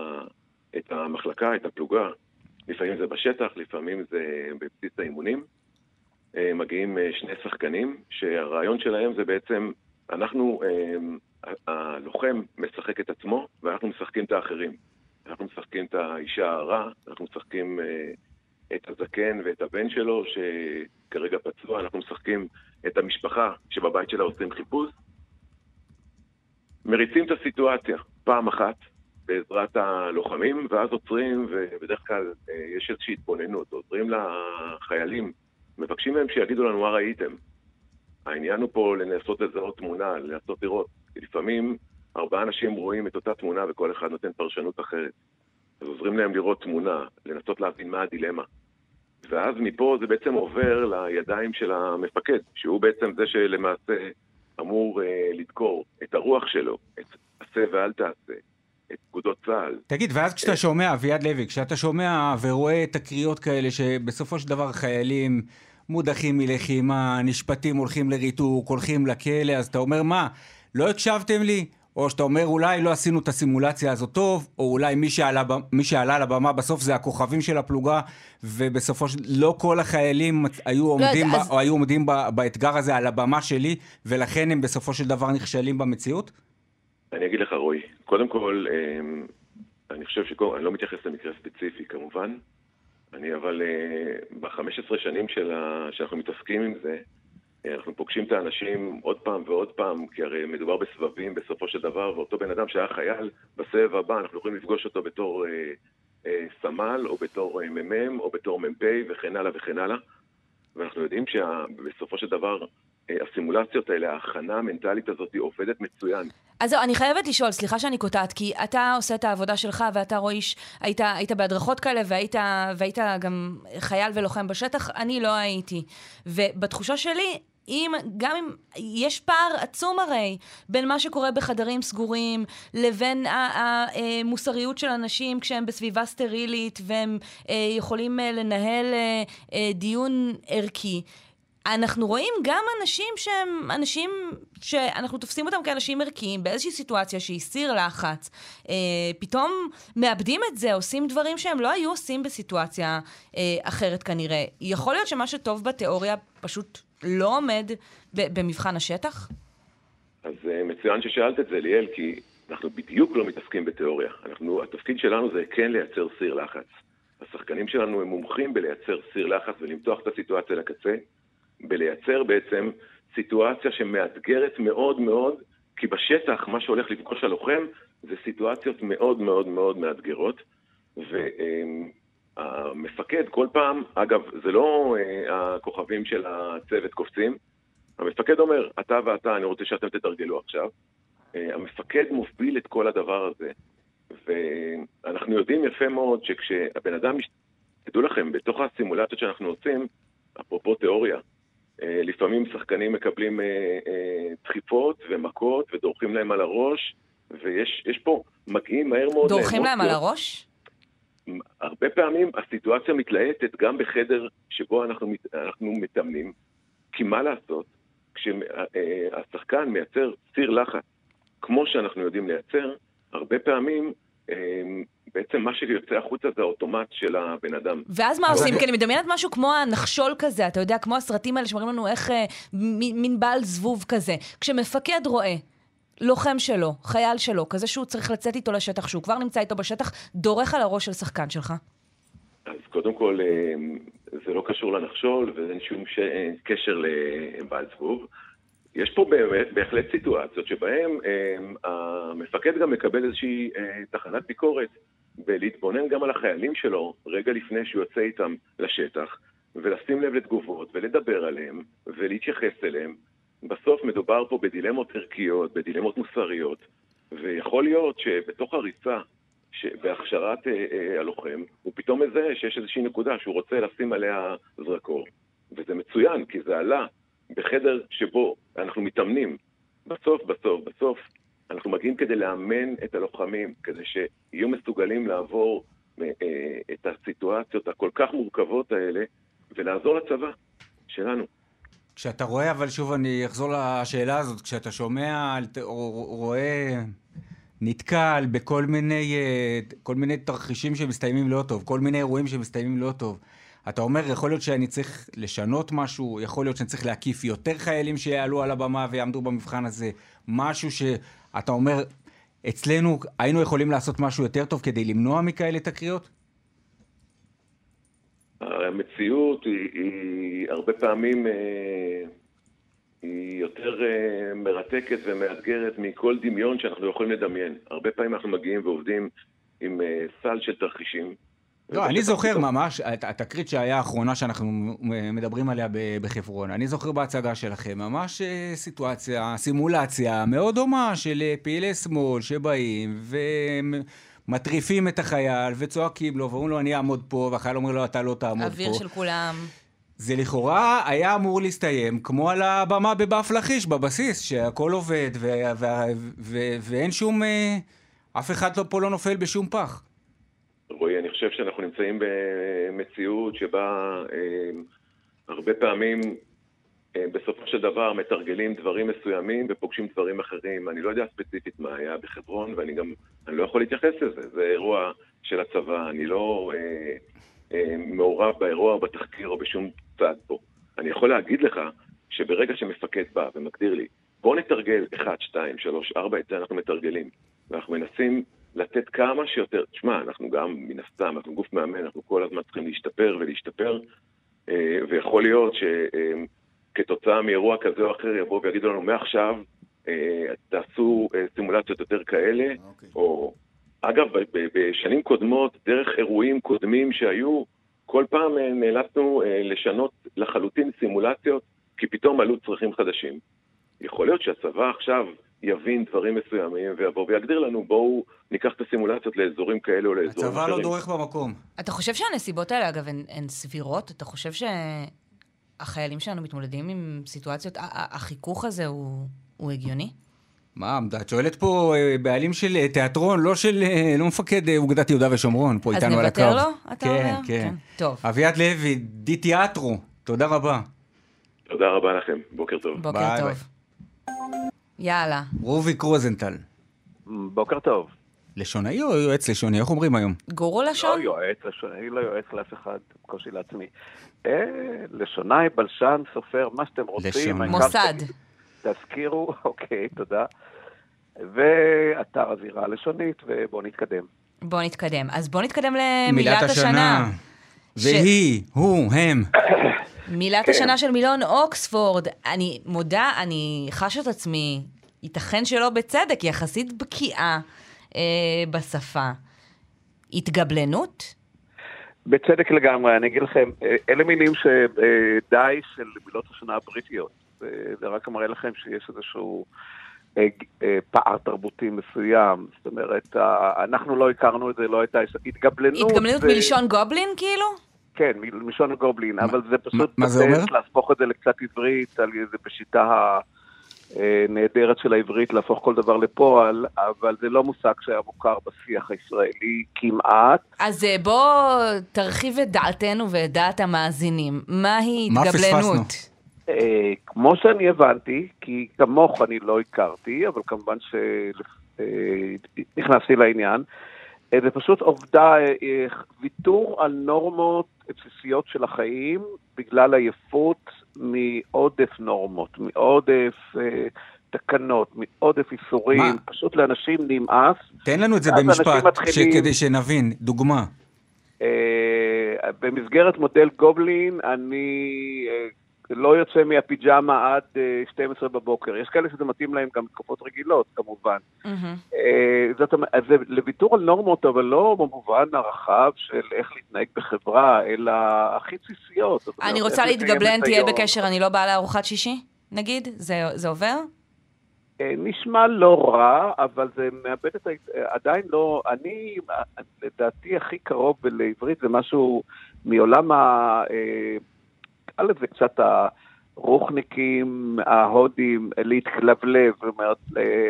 את המחלקה, את הפלוגה, לפעמים זה בשטח, לפעמים זה בבסיס האימונים. אה, מגיעים אה, שני שחקנים, שהרעיון שלהם זה בעצם, אנחנו, אה, הלוחם משחק את עצמו, ואנחנו משחקים את האחרים. אנחנו משחקים את האישה הרע, אנחנו משחקים אה, את הזקן ואת הבן שלו, שכרגע פצוע, אנחנו משחקים את המשפחה שבבית שלה עושים חיפוש. מריצים את הסיטואציה פעם אחת בעזרת הלוחמים, ואז עוצרים, ובדרך כלל אה, יש איזושהי התבוננות, עוזרים לחיילים, מבקשים מהם שיגידו לנו מה ראיתם. העניין הוא פה לנסות לזהות תמונה, לנסות לראות. כי לפעמים ארבעה אנשים רואים את אותה תמונה וכל אחד נותן פרשנות אחרת. אז עוזרים להם לראות תמונה, לנסות להבין מה הדילמה. ואז מפה זה בעצם עובר לידיים של המפקד, שהוא בעצם זה שלמעשה אמור אה, לדקור את הרוח שלו, את עשה ואל תעשה, את פקודות צה"ל. תגיד, ואז כשאתה שומע, אביעד לוי, כשאתה שומע ורואה תקריות כאלה שבסופו של דבר חיילים מודחים מלחימה, נשפטים, הולכים לריתוק, הולכים לכלא, אז אתה אומר, מה, לא הקשבתם לי? או שאתה אומר, אולי לא עשינו את הסימולציה הזאת טוב, או אולי מי שעלה, מי שעלה לבמה בסוף זה הכוכבים של הפלוגה, ובסופו של... לא כל החיילים היו לא, עומדים, אז- ב, או היו עומדים ב, באתגר הזה על הבמה שלי, ולכן הם בסופו של דבר נכשלים במציאות? אני אגיד לך, רועי, קודם כל, אמ, אני חושב שקודם, אני לא מתייחס למקרה ספציפי כמובן, אני אבל ב-15 שנים של ה... שאנחנו מתעסקים עם זה, אה, אנחנו פוגשים את האנשים עוד פעם ועוד פעם, כי הרי מדובר בסבבים בסופו של דבר, ואותו בן אדם שהיה חייל, בסבב הבא אנחנו יכולים לפגוש אותו בתור אה, אה, סמל, או בתור אה, מ"מ, או בתור מ"פ, וכן הלאה וכן הלאה. ואנחנו יודעים שבסופו של דבר, אה, הסימולציות האלה, ההכנה המנטלית הזאת, עובדת מצוין. אז זהו, אני חייבת לשאול, סליחה שאני קוטעת, כי אתה עושה את העבודה שלך ואתה רויש, היית, היית בהדרכות כאלה והיית, והיית גם חייל ולוחם בשטח, אני לא הייתי. ובתחושה שלי, אם, גם אם יש פער עצום הרי בין מה שקורה בחדרים סגורים לבין המוסריות של אנשים כשהם בסביבה סטרילית והם אה, יכולים אה, לנהל אה, אה, דיון ערכי. אנחנו רואים גם אנשים שהם אנשים שאנחנו תופסים אותם כאנשים ערכיים באיזושהי סיטואציה שהיא סיר לחץ. אה, פתאום מאבדים את זה, עושים דברים שהם לא היו עושים בסיטואציה אה, אחרת כנראה. יכול להיות שמה שטוב בתיאוריה פשוט לא עומד במבחן השטח? אז אה, מצוין ששאלת את זה, ליאל, כי אנחנו בדיוק לא מתעסקים בתיאוריה. אנחנו, התפקיד שלנו זה כן לייצר סיר לחץ. השחקנים שלנו הם מומחים בלייצר סיר לחץ ולמתוח את הסיטואציה לקצה, בלייצר בעצם סיטואציה שמאתגרת מאוד מאוד, כי בשטח מה שהולך לפגוש הלוחם זה סיטואציות מאוד מאוד מאוד מאתגרות, והמפקד כל פעם, אגב, זה לא אה, הכוכבים של הצוות קופצים, המפקד אומר, אתה ואתה, אני רוצה שאתם תתרגלו עכשיו. אה, המפקד מוביל את כל הדבר הזה, ואנחנו יודעים יפה מאוד שכשהבן אדם, תדעו לכם, בתוך הסימולציות שאנחנו עושים, אפרופו תיאוריה, אה, לפעמים שחקנים מקבלים דחיפות ומכות ודורכים להם על הראש, ויש יש פה, מגיעים מהר מאוד דורכים להם על. הראש? הרבה פעמים הסיטואציה מתלהטת גם בחדר שבו אנחנו, אנחנו מתאמנים, כי מה לעשות, כשהשחקן מייצר סיר לחץ, כמו שאנחנו יודעים לייצר, הרבה פעמים אה, בעצם מה שיוצא החוצה זה האוטומט של הבן אדם. ואז מה עושים? כי אני מדמיינת משהו כמו הנחשול כזה, אתה יודע, כמו הסרטים האלה שאומרים לנו איך אה, מ- מין בעל זבוב כזה. כשמפקד רואה לוחם שלו, חייל שלו, כזה שהוא צריך לצאת איתו לשטח, שהוא כבר נמצא איתו בשטח, דורך על הראש של שחקן שלך. אז קודם כל, אה, זה לא קשור לנחשול ואין שום ש... אה, קשר לבעל זבוב. יש פה באמת, בהחלט סיטואציות שבהן אה, המפקד גם מקבל איזושהי תחנת ביקורת ולהתבונן גם על החיילים שלו רגע לפני שהוא יוצא איתם לשטח ולשים לב לתגובות ולדבר עליהם ולהתייחס אליהם. בסוף מדובר פה בדילמות ערכיות, בדילמות מוסריות, ויכול להיות שבתוך הריצה בהכשרת אה, אה, הלוחם, הוא פתאום מזהה שיש איזושהי נקודה שהוא רוצה לשים עליה זרקור. וזה מצוין, כי זה עלה בחדר שבו אנחנו מתאמנים. בסוף, בסוף, בסוף, אנחנו מגיעים כדי לאמן את הלוחמים, כדי שיהיו מסוגלים לעבור אה, אה, את הסיטואציות הכל כך מורכבות האלה, ולעזור לצבא שלנו. כשאתה רואה, אבל שוב אני אחזור לשאלה הזאת, כשאתה שומע או רואה, נתקל בכל מיני, אה, כל מיני תרחישים שמסתיימים לא טוב, כל מיני אירועים שמסתיימים לא טוב, אתה אומר, יכול להיות שאני צריך לשנות משהו, יכול להיות שאני צריך להקיף יותר חיילים שיעלו על הבמה ויעמדו במבחן הזה, משהו שאתה אומר, אצלנו היינו יכולים לעשות משהו יותר טוב כדי למנוע מכאלה תקריות? המציאות היא, היא הרבה פעמים אה, היא יותר אה, מרתקת ומאתגרת מכל דמיון שאנחנו יכולים לדמיין. הרבה פעמים אנחנו מגיעים ועובדים עם אה, סל של תרחישים, לא, אני זוכר ממש, הת- התקרית שהיה האחרונה שאנחנו מדברים עליה בחברון, אני זוכר בהצגה שלכם, ממש סיטואציה, סימולציה מאוד דומה של פעילי שמאל שבאים ומטריפים את החייל וצועקים לו ואומרים לו אני אעמוד פה, והחייל אומר לו אתה לא תעמוד פה. אוויר של כולם. זה לכאורה היה אמור להסתיים כמו על הבמה בבאף לכיש, בבסיס, שהכל עובד ו- ו- ו- ואין שום... אה, אף אחד לא- פה לא נופל בשום פח. רועי, אני חושב שאנחנו נמצאים במציאות שבה אה, הרבה פעמים בסופו של דבר מתרגלים דברים מסוימים ופוגשים דברים אחרים. אני לא יודע ספציפית מה היה בחברון, ואני גם אני לא יכול להתייחס לזה. זה אירוע של הצבא, אני לא אה, אה, מעורב באירוע או בתחקיר או בשום צד פה. אני יכול להגיד לך שברגע שמפקד בא ומגדיר לי, בוא נתרגל 1, 2, 3, 4, את זה אנחנו מתרגלים. ואנחנו מנסים לתת כמה שיותר, תשמע, אנחנו גם, מן הסתם, אנחנו גוף מאמן, אנחנו כל הזמן צריכים להשתפר ולהשתפר, אה, ויכול להיות שכתוצאה מאירוע כזה או אחר יבואו ויגידו לנו, מעכשיו אה, תעשו אה, סימולציות יותר כאלה, או... אגב, ב- ב- בשנים קודמות, דרך אירועים קודמים שהיו, כל פעם אה, נאלצנו אה, לשנות לחלוטין סימולציות, כי פתאום עלו צרכים חדשים. יכול להיות שהצבא עכשיו יבין דברים מסוימים ויבוא ויגדיר לנו, בואו ניקח את הסימולציות לאזורים כאלה או לאזורים הצבא אחרים. לא דורך במקום. אתה חושב שהנסיבות האלה, אגב, הן, הן סבירות? אתה חושב שהחיילים שלנו מתמודדים עם סיטואציות, החיכוך הזה הוא, הוא הגיוני? מה, את שואלת פה אה, בעלים של אה, תיאטרון, לא של, אה, לא מפקד אוגדת יהודה ושומרון, פה אז איתנו על הקו. נוותר לו, אתה כן, אומר? כן. כן. טוב. אביעד לוי, די תיאטרו, תודה רבה. תודה רבה לכם, בוקר טוב. בוקר ביי, טוב. ביי. יאללה. רוביק רוזנטל. בוקר טוב. לשונאי או יועץ לשוני? איך אומרים היום? גורו לשון? לא יועץ, אני לא יועץ לאף אחד, בקושי לעצמי. אה, לשונאי, בלשן, סופר, מה שאתם רוצים. מוסד. תזכירו, אוקיי, תודה. ואתר הזירה הלשונית, ובואו נתקדם. בוא נתקדם. אז בוא נתקדם למילת השנה. והיא, הוא, הם. מילת כן. השנה של מילון אוקספורד. אני מודה, אני חשה את עצמי, ייתכן שלא בצדק, יחסית בקיאה אה, בשפה. התגבלנות? בצדק לגמרי, אני אגיד לכם, אה, אלה מילים שדי של מילות השנה הבריטיות. אה, זה רק מראה לכם שיש איזשהו אה, אה, פער תרבותי מסוים. זאת אומרת, אה, אנחנו לא הכרנו את זה, לא הייתה התגבלנות. התגבלנות זה- מלשון גובלין, כאילו? כן, מלשון גובלין, אבל זה פשוט... מה זה אומר? להפוך את זה לקצת עברית, על זה בשיטה הנהדרת של העברית, להפוך כל דבר לפועל, אבל זה לא מושג שהיה מוכר בשיח הישראלי כמעט. אז אה, בוא תרחיב את דעתנו ואת דעת המאזינים. מהי מה התגבלנות? אה, כמו שאני הבנתי, כי כמוך אני לא הכרתי, אבל כמובן שנכנסתי לעניין, אה, זה פשוט עובדה, אה, אה, ויתור על נורמות בסיסיות של החיים בגלל עייפות מעודף נורמות, מעודף אה, תקנות, מעודף איסורים, מה? פשוט לאנשים נמאס. תן לנו את זה במשפט, מתחילים- כדי שנבין. דוגמה. אה, במסגרת מודל גובלין, אני אה, לא יוצא מהפיג'מה עד אה, 12 בבוקר. יש כאלה שזה מתאים להם גם בתקופות רגילות, כמובן. אה, זאת אומרת, זה לוויתור על נורמות, אבל לא במובן הרחב של איך להתנהג בחברה, אלא הכי בסיסיות. אני רוצה להתגבלן, תהיה. בקשר, אני לא באה לארוחת שישי, נגיד? זה זה עובר? אה, נשמע לא רע, אבל זה מאבד את ה... אה, עדיין לא... אני, אה, לדעתי, הכי קרוב לעברית זה משהו מעולם ה... א', זה קצת הרוחניקים, ההודים, להתכלבלב, זאת אומרת, אה,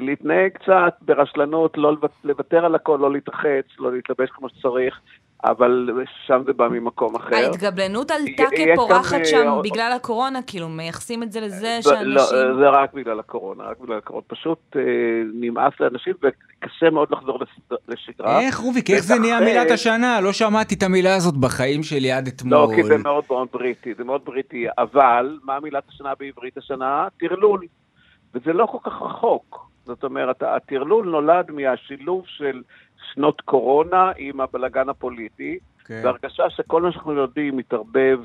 להתנהג קצת ברשלנות, לא לוות- לוותר על הכל, לא להתרחץ, לא להתלבש כמו שצריך, אבל שם זה בא ממקום אחר. ההתגבלנות עלתה כפורחת אה, שם בגלל הקורונה, כאילו, מייחסים את זה לזה זה- לא, שאנשים... זה רק בגלל הקורונה, רק בגלל הקורונה. פשוט אה, נמאס לאנשים וקשה מאוד לחזור לשגרה. איך, רוביק, איך זה נהיה מילת השנה? לא שמעתי את המילה הזאת בחיים שלי עד אתמול. לא, כי זה מאוד מאוד בריטי, זה מאוד בריטי, אבל מה מילת השנה בעברית השנה? טרלול. וזה לא כל כך רחוק. זאת אומרת, הטרלול נולד מהשילוב של שנות קורונה עם הבלגן הפוליטי, כן. והרגשה שכל מה שאנחנו יודעים מתערבב,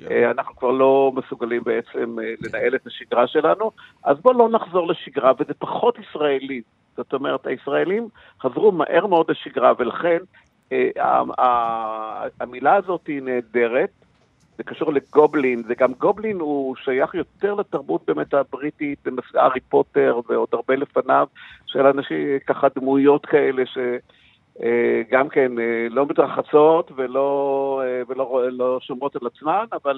ואנחנו כבר לא מסוגלים בעצם אה, לנהל את השגרה שלנו, אז בואו לא נחזור לשגרה, וזה פחות ישראלי. זאת אומרת, הישראלים חזרו מהר מאוד לשגרה, ולכן אה, המילה הזאת היא נהדרת, זה קשור לגובלין, זה גם גובלין הוא שייך יותר לתרבות באמת הבריטית, הארי פוטר ועוד הרבה לפניו, של אנשים, ככה דמויות כאלה ש... אה, גם כן אה, לא מתרחצות ולא, אה, ולא לא שומרות על עצמן, אבל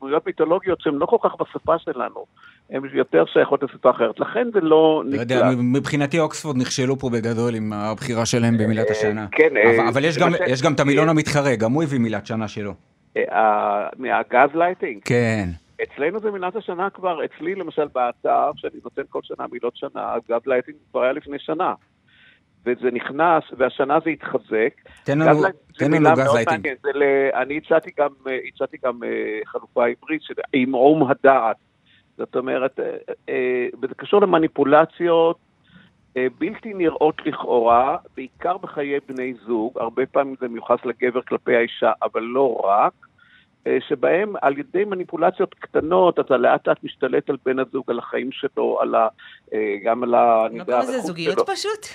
דמויות מיתולוגיות שהן לא כל כך בשפה שלנו, הן יותר שייכות לשפה אחרת. לכן זה לא לא יודע. מבחינתי אוקספורד נכשלו פה בגדול עם הבחירה שלהם במילת השנה. כן, אבל- אבל יש גם- ש- יש גם את המילון המתחרה, גם הוא הביא מילת שנה שלו. אה, מהגז לייטינג. כן. אצלנו זה מילת השנה כבר, אצלי למשל באתר, שאני נותן כל שנה מילות שנה, גז לייטינג כבר היה לפני שנה. וזה נכנס, והשנה זה התחזק. תן לנו- גז לייטינג תן לנו גז אני הצעתי גם, אה, הצעתי גם אה, חלופה עברית של עמעום הדעת. זאת אומרת, אה, אה, וזה קשור למניפולציות אה, בלתי נראות לכאורה, בעיקר בחיי בני זוג, הרבה פעמים זה מיוחס לגבר כלפי האישה, אבל לא רק, אה, שבהם על ידי מניפולציות קטנות אתה לאט לאט משתלט על בן הזוג, על החיים שלו, על ה, אה, גם על ה... אני לא קוראים לזה זוגיות שלו. פשוט?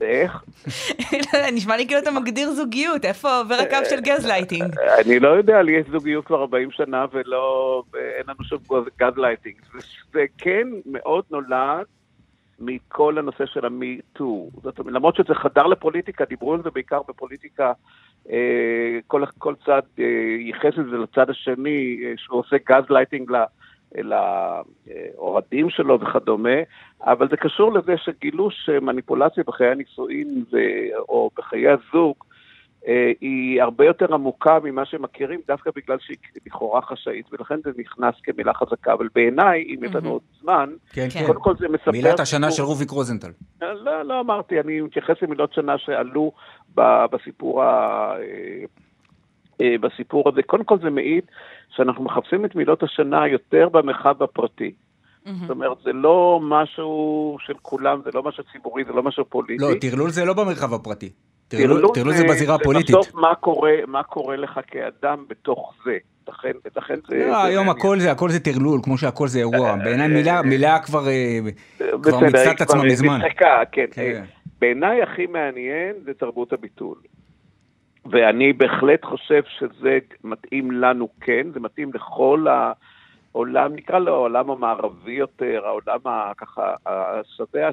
איך? נשמע לי כאילו אתה מגדיר זוגיות, איפה עובר הקו של גז לייטינג? אני לא יודע, לי יש זוגיות כבר 40 שנה ולא, ואין לנו שום גז לייטינג. זה, זה כן מאוד נולד מכל הנושא של ה MeToo. זאת אומרת, למרות שזה חדר לפוליטיקה, דיברו על זה בעיקר בפוליטיקה, אה, כל, כל צד אה, ייחס את זה לצד השני, אה, שהוא עושה גז לייטינג. לאוהדים שלו וכדומה, אבל זה קשור לזה שגילו שמניפולציה בחיי הנישואין או בחיי הזוג אה, היא הרבה יותר עמוקה ממה שמכירים, דווקא בגלל שהיא לכאורה חשאית, ולכן זה נכנס כמילה חזקה. אבל בעיניי, אם יש לנו עוד זמן, כן, כן. קודם כל זה מספר... מילת השנה של רוביק רוזנטל. לא, לא אמרתי, אני מתייחס למילות שנה שעלו ב- בסיפור, ה... אה, אה, בסיפור הזה. קודם כל זה מעיד שאנחנו מחפשים את מילות השנה יותר במרחב הפרטי. זאת אומרת, זה לא משהו של כולם, זה לא משהו ציבורי, זה לא משהו פוליטי. לא, טרלול זה לא במרחב הפרטי. טרלול טרלול זה בזירה הפוליטית. בסוף מה קורה, מה קורה לך כאדם בתוך זה. לכן, לכן זה... לא, היום. הכל זה, הכל זה טרלול, כמו שהכל זה אירוע. בעיניי מילה, מילה כבר אה, כבר מיצתה את עצמה מזמן. כן. כן. בעיניי הכי מעניין זה תרבות הביטול. ואני בהחלט חושב שזה מתאים לנו כן, זה מתאים לכל העולם, נקרא לו העולם המערבי יותר, העולם ה- ככה השבע,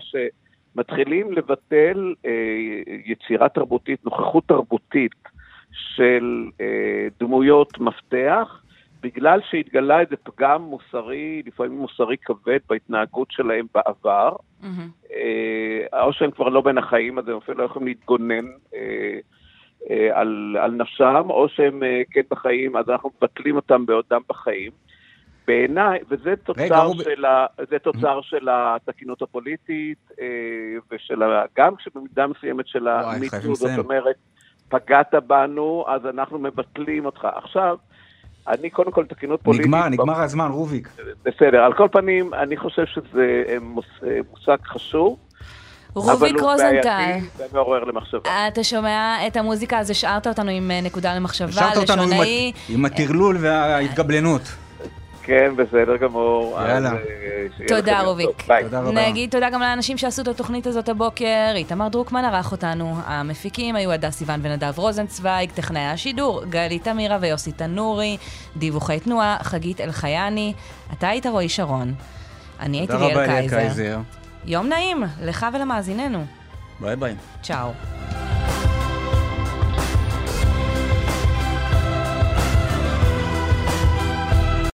שמתחילים לבטל אה, יצירה תרבותית, נוכחות תרבותית של אה, דמויות מפתח, בגלל שהתגלה איזה פגם מוסרי, לפעמים מוסרי כבד בהתנהגות שלהם בעבר. אה, או שהם כבר לא בין החיים, אז הם אפילו לא יכולים להתגונן אה, אה, על, על נפשם, או שהם אה, כן בחיים, אז אנחנו מבטלים אותם בעודם בחיים. בעיניי, וזה תוצר, רובי- של, ה, זה תוצר של התקינות הפוליטית, אה, ושל ה, גם במידה מסוימת של המיטו, זאת. אומרת, פגעת בנו, אז אנחנו מבטלים אותך. עכשיו, אני קודם כל תקינות פוליטית... נגמר, נגמר הזמן, רוביק. בסדר, על כל פנים, אני חושב שזה אה, מוס- אה, מושג חשוב. רוביק רוזנטל. אתה שומע את המוזיקה, אז השארת אותנו עם נקודה למחשבה, השארת אותנו לשונאי. עם הטרלול וההתגבלנות. כן, בסדר גמור. יאללה. אה, תודה, רוביק. נגיד תודה גם לאנשים שעשו את התוכנית הזאת הבוקר. איתמר דרוקמן ערך אותנו. המפיקים היו הדס סיוון ונדב רוזנצוויג, טכנאי השידור, גלית אמירה ויוסי תנורי, דיווחי תנועה, חגית אלחייני. אתה היית רועי שרון. אני הייתי תודה רבה, ליאל קייזר. קייזר. יום נעים, לך ולמאזיננו. ביי ביי. צ'או.